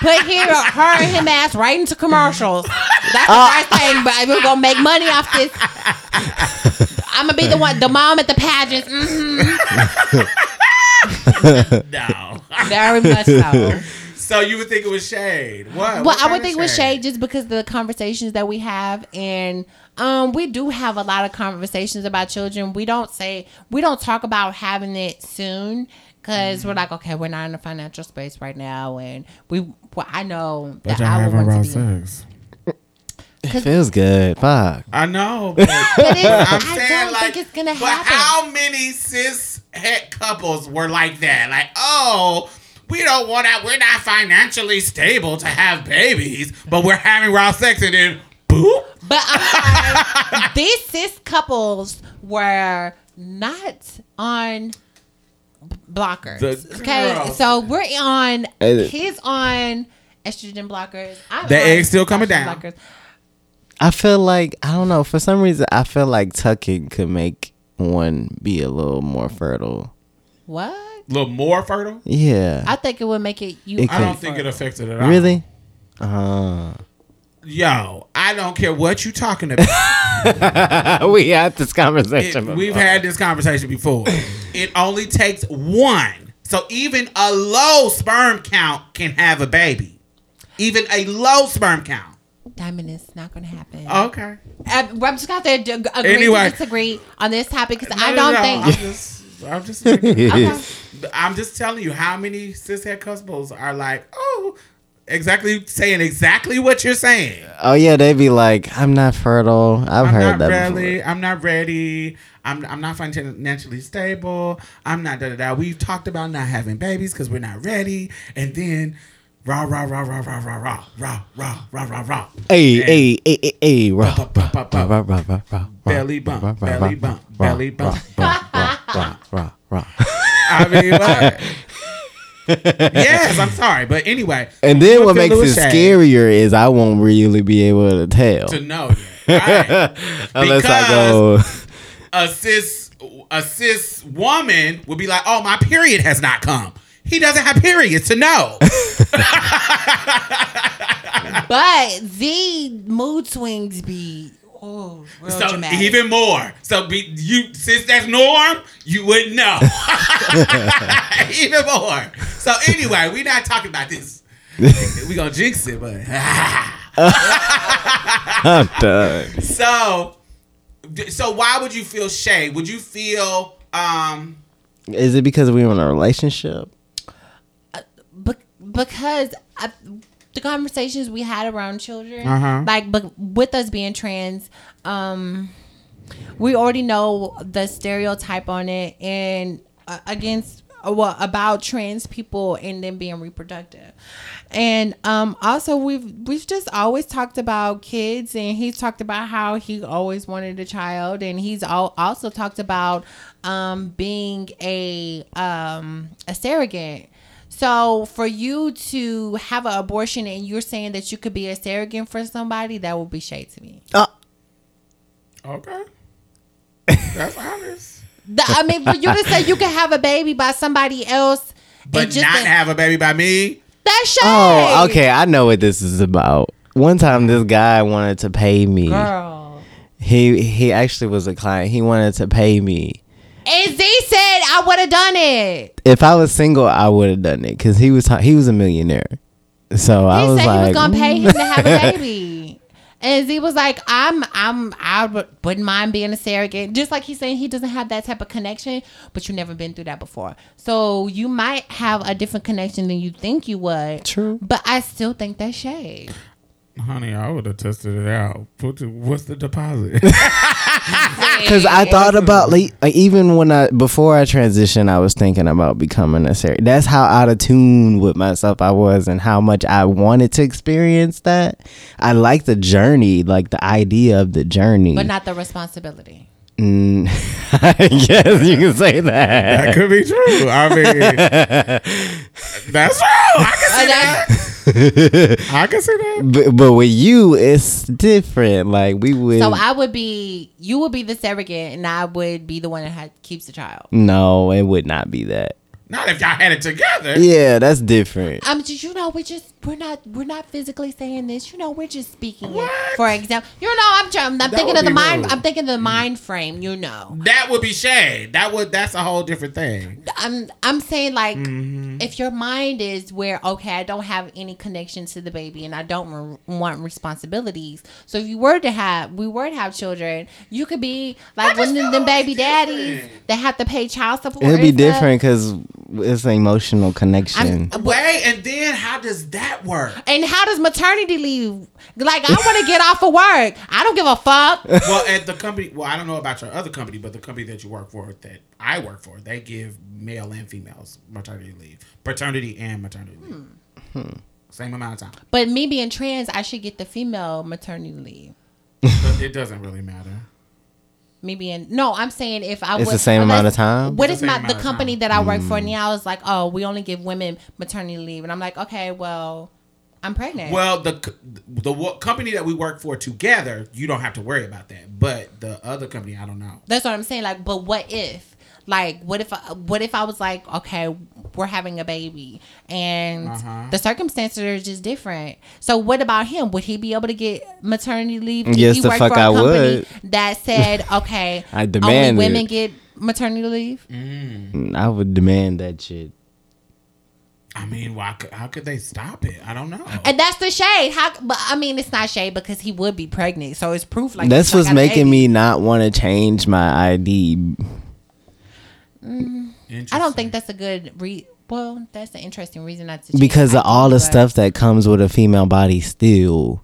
C: put here, her and him ass right into commercials. That's the
E: Uh,
C: first thing, but we're gonna make money off this. I'm gonna be the one, the mom at the pageants. hmm
E: No.
C: Very much so.
E: So you would think it was shade? What?
C: Well,
E: What
C: I would
E: of
C: think it was shade just because of the conversations that we have, and um, we do have a lot of conversations about children. We don't say we don't talk about having it soon because
E: Mm-hmm.
C: we're like, okay, we're not in a financial space right now, and we. Well, I know
E: But
C: that I would
E: having
C: want
E: raw
C: to be.
E: sex.
F: It feels good. Fuck.
E: I know, but,
C: But it,
E: I'm
C: I
E: saying
C: don't
E: like,
C: think it's gonna
E: but
C: happen.
E: how many cis het couples were like that? Like, oh, we don't want to. We're not financially stable to have babies, but we're having raw sex, and then boop.
C: But I'm sorry, these cis couples were not on blockers.
E: The
C: okay,
E: girl.
C: so we're on.
F: Uh,
C: He's on estrogen blockers. I'm
E: The
C: on
E: egg's still coming
C: estrogen
E: down.
F: I feel like I don't know. For some reason, I feel like tucking could make one be a little more fertile.
C: What?
E: A little more fertile.
F: Yeah.
C: I think it would make it you.
F: It
E: I don't
F: could.
E: think it affected it at all.
F: really? Uh.
E: Yo, I don't care what you talking about.
F: we had this
E: It-
F: conversation.
E: we've had this conversation before. It only takes one. So even a low sperm count can have a baby. Even a low sperm count.
C: Diamond is not going to happen.
E: Okay.
C: Um, I, I'm just got to d- agree
E: Anyway.
C: to disagree on this topic because I
E: No,
C: don't
E: no, no, I'm
C: think.
E: just, I'm just,
C: Okay.
E: I'm just telling you how many cishet couples are like, oh, exactly saying exactly what you're saying.
F: Oh yeah, they be like, I'm not fertile. I've
E: I'm
F: heard
E: not
F: that
E: ready.
F: before.
E: I'm not ready. I'm I'm not financially stable. I'm not da da da. We've talked about not having babies because we're not ready. And then rah rah rah rah rah rah rah rah rah rah rah rah.
F: Hey, hey, hey, hey, hey, rah,
E: Ba, ba, ba, ba,
F: rah, rah, rah, rah,
E: Belly bump, belly bump, belly bump.
F: rah, rah, rah, rah, rah.
E: I mean, yes, I'm sorry, but anyway.
F: And then what makes it scarier is I won't really be able to tell
E: to know. Right.
F: unless I go.
E: a cis a cis woman would be like, "Oh, my period has not come." He doesn't have periods to know.
C: But the mood swings be oh real
E: so
C: dramatic.
E: even more. So be you since that's norm, you wouldn't know. even more. So anyway, we're not talking about this. we gonna jinx it, but
F: I'm done.
E: so so why would you feel shame? Would you feel um
F: Is it because we were in a relationship?
C: Be- because I, the conversations we had around children,
E: Uh-huh.
C: like but with us being trans, um, we already know the stereotype on it and uh, against uh, well about trans people and them being reproductive and um also we've we've just always talked about kids and he's talked about how he always wanted a child and he's al- also talked about um being a um a surrogate so for you to have an abortion and you're saying that you could be a surrogate for somebody that would be shade to me uh.
E: Okay. That's honest.
C: The- I mean, for you to say you can have a baby by somebody else,
E: But
C: and just
E: not
C: a-
E: have a baby by me.
C: that's oh, shade.
F: Oh, okay. I know what this is about. One time, this guy wanted to pay me.
C: girl.
F: He he actually was a client. He wanted to pay me.
C: And Z said I would have done it.
F: If I was single, I would have done it because he was he was a millionaire. So I was
C: said
F: like,
C: he was gonna pay him to have a
F: "Mm."
C: baby. And Z was like, I'm, I'm, I would- wouldn't mind being a surrogate. Just like he's saying, he doesn't have that type of connection, but you've never been through that before. So you might have a different connection than you think you would.
F: True.
C: But I still think that's shade.
E: Honey, I would have tested it out. Put the, what's the deposit?
F: Because I thought about like, like even when I before I transitioned, I was thinking about becoming a surrogate. That's how out of tune with myself I was, and how much I wanted to experience that. I like the journey, like the idea of the journey.
C: But not the responsibility.
F: Mm, I guess you can say that.
E: that could be true. I mean, that's true. I can see that. I can see that.
F: But, but with you, it's different. Like we would.
C: So I would be, you would be the surrogate, and I would be the one that had, keeps the child.
F: no, it would not be that.
E: Not if y'all had it together.
F: Yeah, that's different.
C: Um, just you know, we just we're not we're not physically saying this. You know, we're just speaking it.
E: What?
C: For example, you know, I'm trying. I'm thinking of the mind.
E: rude.
C: I'm thinking of the mind frame. You know,
E: That would be shade. That would. That's a whole different thing.
C: I'm I'm saying like
E: Mm-hmm.
C: if your mind is where okay, I don't have any connection to the baby and I don't re- want responsibilities. So if you were to have, we were to have children, you could be like one of them baby daddies
E: different.
C: that have to pay child support.
F: It'd be different because it's an emotional connection.
C: I'm-
E: Wait, and then how does that work?
C: And how does maternity leave? Like, I want to get off of work. I don't give a fuck.
E: well, at the company, well, I don't know about your other company, but the company that you work for, that I work for, they give male and females maternity leave, paternity and maternity leave,
C: Hmm.
E: same amount of time.
C: But me being trans, I should get the female maternity leave.
E: It doesn't really matter.
C: Me being no, I'm saying if I
F: It's
C: was
F: the same amount of time?
C: What
E: It's
C: if
E: the
C: my the company that I work for
F: Mm.
C: now is like, oh, we only give women maternity leave, and I'm like, okay, well, I'm pregnant.
E: Well, the the wo- company that we work for together, you don't have to worry about that. But the other company, I don't know.
C: That's what I'm saying. Like, but what if? Like, what if? I, what if I was like, okay, we're having a baby, and
E: Uh-huh.
C: the circumstances are just different. So, what about him? Would he be able to get maternity leave? if
F: Yes,
C: he
F: the
C: worked
F: fuck
C: for a
F: I would.
C: That said, okay,
F: I demand
C: only women
F: it.
C: get maternity leave.
F: I would demand that shit.
E: I mean, why? could- How could they stop it? I don't know.
C: And that's the shade. How? But I mean, it's not shade because he would be pregnant, so it's proof. Like
F: That's
C: he's not
F: what's
C: got a
F: making me not want to change my ID.
C: I don't think that's a good re- Well, that's an interesting reason not to. change
F: because of all the
C: but-
F: stuff that comes with a female body still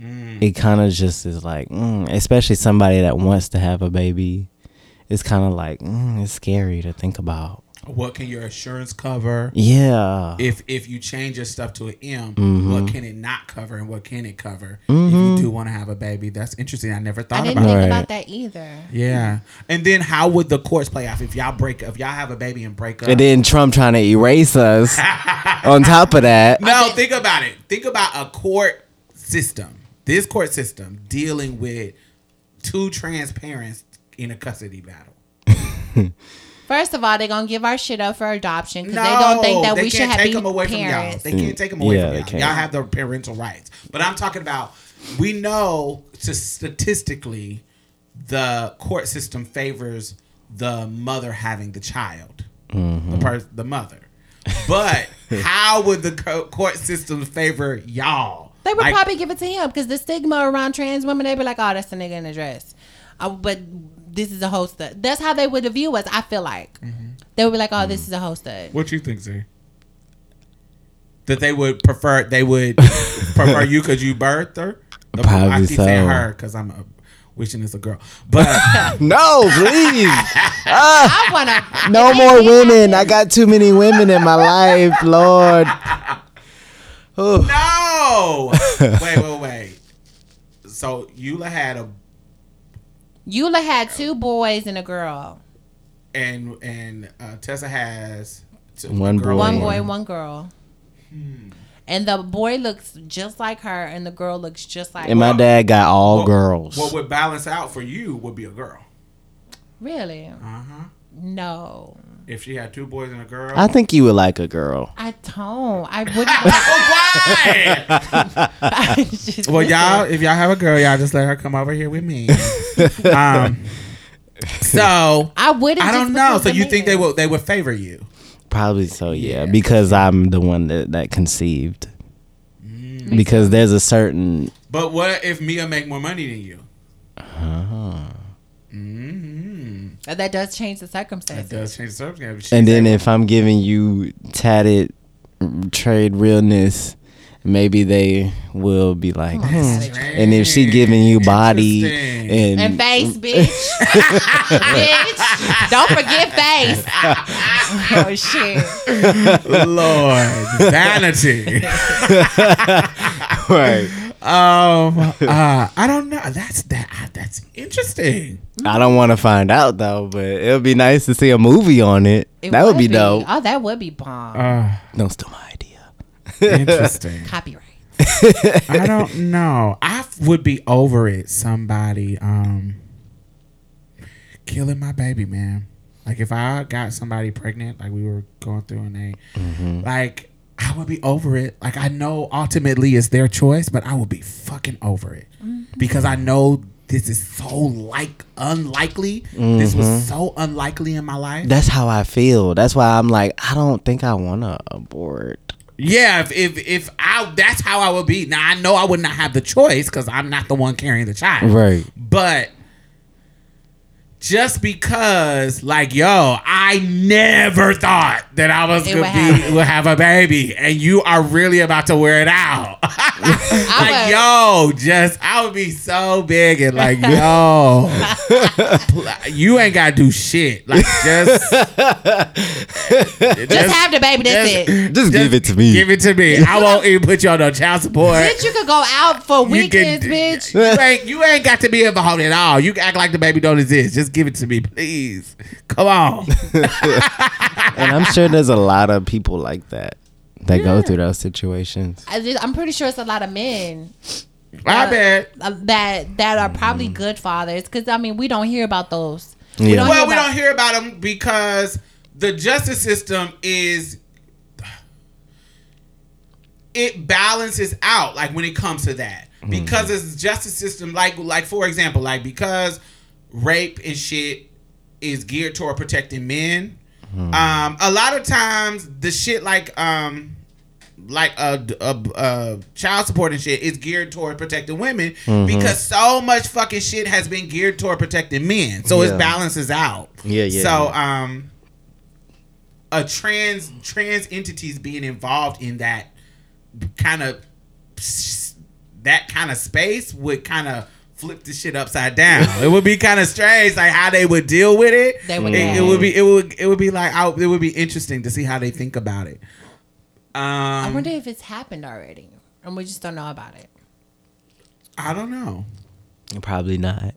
E: Mm.
F: it kind of just is like mm, especially somebody that wants to have a baby it's kind of like mm, it's scary to think about
E: What can your insurance cover?
F: yeah
E: If if you change your stuff to an M,
F: Mm-hmm.
E: what can it not cover and what can it cover? If you do want to have a baby, that's interesting. I never
C: I
E: thought
C: didn't
E: about.
C: think
E: it.
F: Right.
C: about that either.
E: Yeah, and then how would the courts play out if y'all break? Up, if y'all have a baby and break up?
F: and then trump trying to erase us on top of that
E: No, think about it. Think about a court system. This court system dealing with two trans parents in a custody battle.
C: First of all, they're gonna give our shit up for adoption because
E: No,
C: they don't think that we should have a.
E: They can't take
C: be
E: them away from y'all.
C: parents.
E: They can't take them away
F: Yeah,
E: from y'all. Y'all have the parental rights. But I'm talking about we know to statistically the court system favors the mother having the child,
F: Mm-hmm.
E: the per- the mother. But how would the co- court system favor y'all?
C: They would
E: Like,
C: probably give it to him because the stigma around trans women, they'd be like, "Oh, that's a nigga in a dress," uh, but this is a host. stud. That's how they would view us. I feel like
E: Mm-hmm.
C: they would be like, "Oh, this is a host." stud."
E: What you think, Z? That they would prefer they would prefer you because you birthed her. The- I
F: Probably
E: keep saying her because I'm uh wishing it's a girl, but
F: no please
C: I wanna
F: no more women i got too many women in my life lord
E: no. wait, wait, wait. So Eula had a
C: Eula had two boys and a girl.
E: and and uh, Tessa has two,
F: One
E: girl
F: boy.
C: One boy, one girl. And the boy looks just like her, and the girl looks just like.
F: and my dad got all
E: What-
F: girls
E: What would balance out for you would be a girl.
C: Really?
E: Uh huh.
C: No,
E: If she had two boys and a girl.
F: i think you would like a girl
C: I don't. I wouldn't.
E: Why?
C: Just
E: Well, y'all, if y'all have a girl, y'all just let her come over here with me. um, so
C: I wouldn't.
E: I don't know. So
C: of
E: you think they
C: men.
E: would they would favor you?
F: Probably so, yeah,
E: Yeah.
F: because I'm the one that, that conceived.
E: Mm.
F: Because there's a certain
E: But what if Mia make more money than you?
C: Uh, That does change the circumstances.
E: That
C: circumstances.
E: does change the circumstance.
F: and then if I'm giving you tatted trade realness, maybe they will be like, hmm. and if she giving you body
E: Interesting.
F: And,
C: And face, bitch. bitch. Don't forget face. oh, shit.
E: Lord vanity.
F: right.
E: um, uh, I don't know. That's that. That's interesting.
F: I don't want to find out though, but it would be nice to see a movie on it.
C: It
F: that would be dope.
C: Oh, that would be bomb.
E: Uh,
F: Don't steal my idea.
E: interesting.
C: Copyright.
E: I don't know. I would be over it. Somebody um killing my baby, man. Like if I got somebody pregnant, like we were going through, and they mm-hmm. like. I would be over it. Like I know ultimately it's their choice, but I would be fucking over it mm-hmm. because I know this is so like unlikely. This was mm-hmm. so unlikely in my life.
F: That's how I feel. That's why I'm like, I don't think I want to abort.
E: Yeah, if, if if I that's how I would be. Now I know I would not have the choice because I'm not the one carrying the child.
F: Right.
E: But just because, like, yo, I never thought that I was
C: It
E: gonna
C: would
E: be
C: happen.
E: would have a baby, and you are really about to wear it out. like, yo, just I would be so big and like, yo, you ain't gotta do shit. Like, just
C: Just have the baby. That's
E: just-
C: it.
F: Just, give it to me.
E: Give it to me. I won't even put you on no child support.
C: Bitch, you could go out for
E: You can-
C: weekends, bitch.
E: You ain't, you ain't got to be involved at all. You can act like the baby don't exist. Just give it to me, please. Come on.
F: and I'm sure there's a lot of people like that that go through those situations.
C: I just- I'm pretty sure it's a lot of men
E: I
C: Uh,
E: bet.
C: uh, that that are probably
F: Mm.
C: good fathers. Because I mean, we don't hear about those.
F: Yeah.
C: don't
E: Well, we
C: about-
E: don't hear about them because the justice system is it balances out like when it comes to that because it's justice system like like for example like because rape and shit is geared toward protecting men. Um a lot of times the shit like um like a, a, a child support and shit is geared toward protecting women because so much fucking shit has been geared toward protecting men. So
F: Yeah.
E: it balances out.
F: Yeah, yeah,
E: so
F: yeah.
E: um a trans trans entities being involved in that kind of that kind of space would kind of flip the shit upside down. it would be kind of strange, like how they would deal with it.
G: They would
E: It, it would be. It would. It would be like. I, it would be interesting to see how they think about it.
G: I
E: Um,
G: wonder if it's happened already, and we just don't know about it.
E: I don't know.
H: Probably not.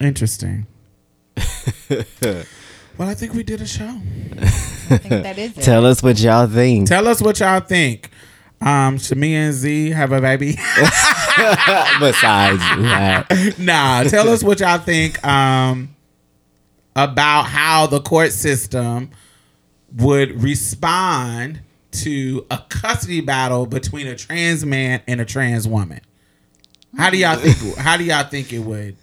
E: Interesting. well, I think we did a show.
G: I think that is it.
H: Tell us what y'all think.
E: Tell us what y'all think. Um, Shamia and Z have a baby.
H: Besides that,
E: nah, tell us what y'all think um, about how the court system would respond to a custody battle between a trans man and a trans woman. How do y'all think? How do y'all think it would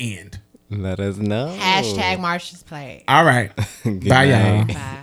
E: end?
H: let us know.
G: Hashtag Marsha's Plate.
E: All right,
H: Good
E: bye, y'all.
G: Bye.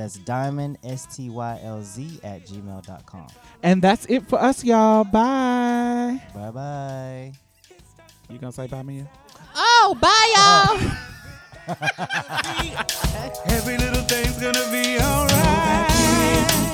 F: That's diamond, S T Y L Z, at gmail.com.
I: And that's it for us, y'all. Bye.
F: Bye bye.
I: You gonna say bye, Mia?
C: Oh, bye, y'all.
J: Every little thing's gonna be alright.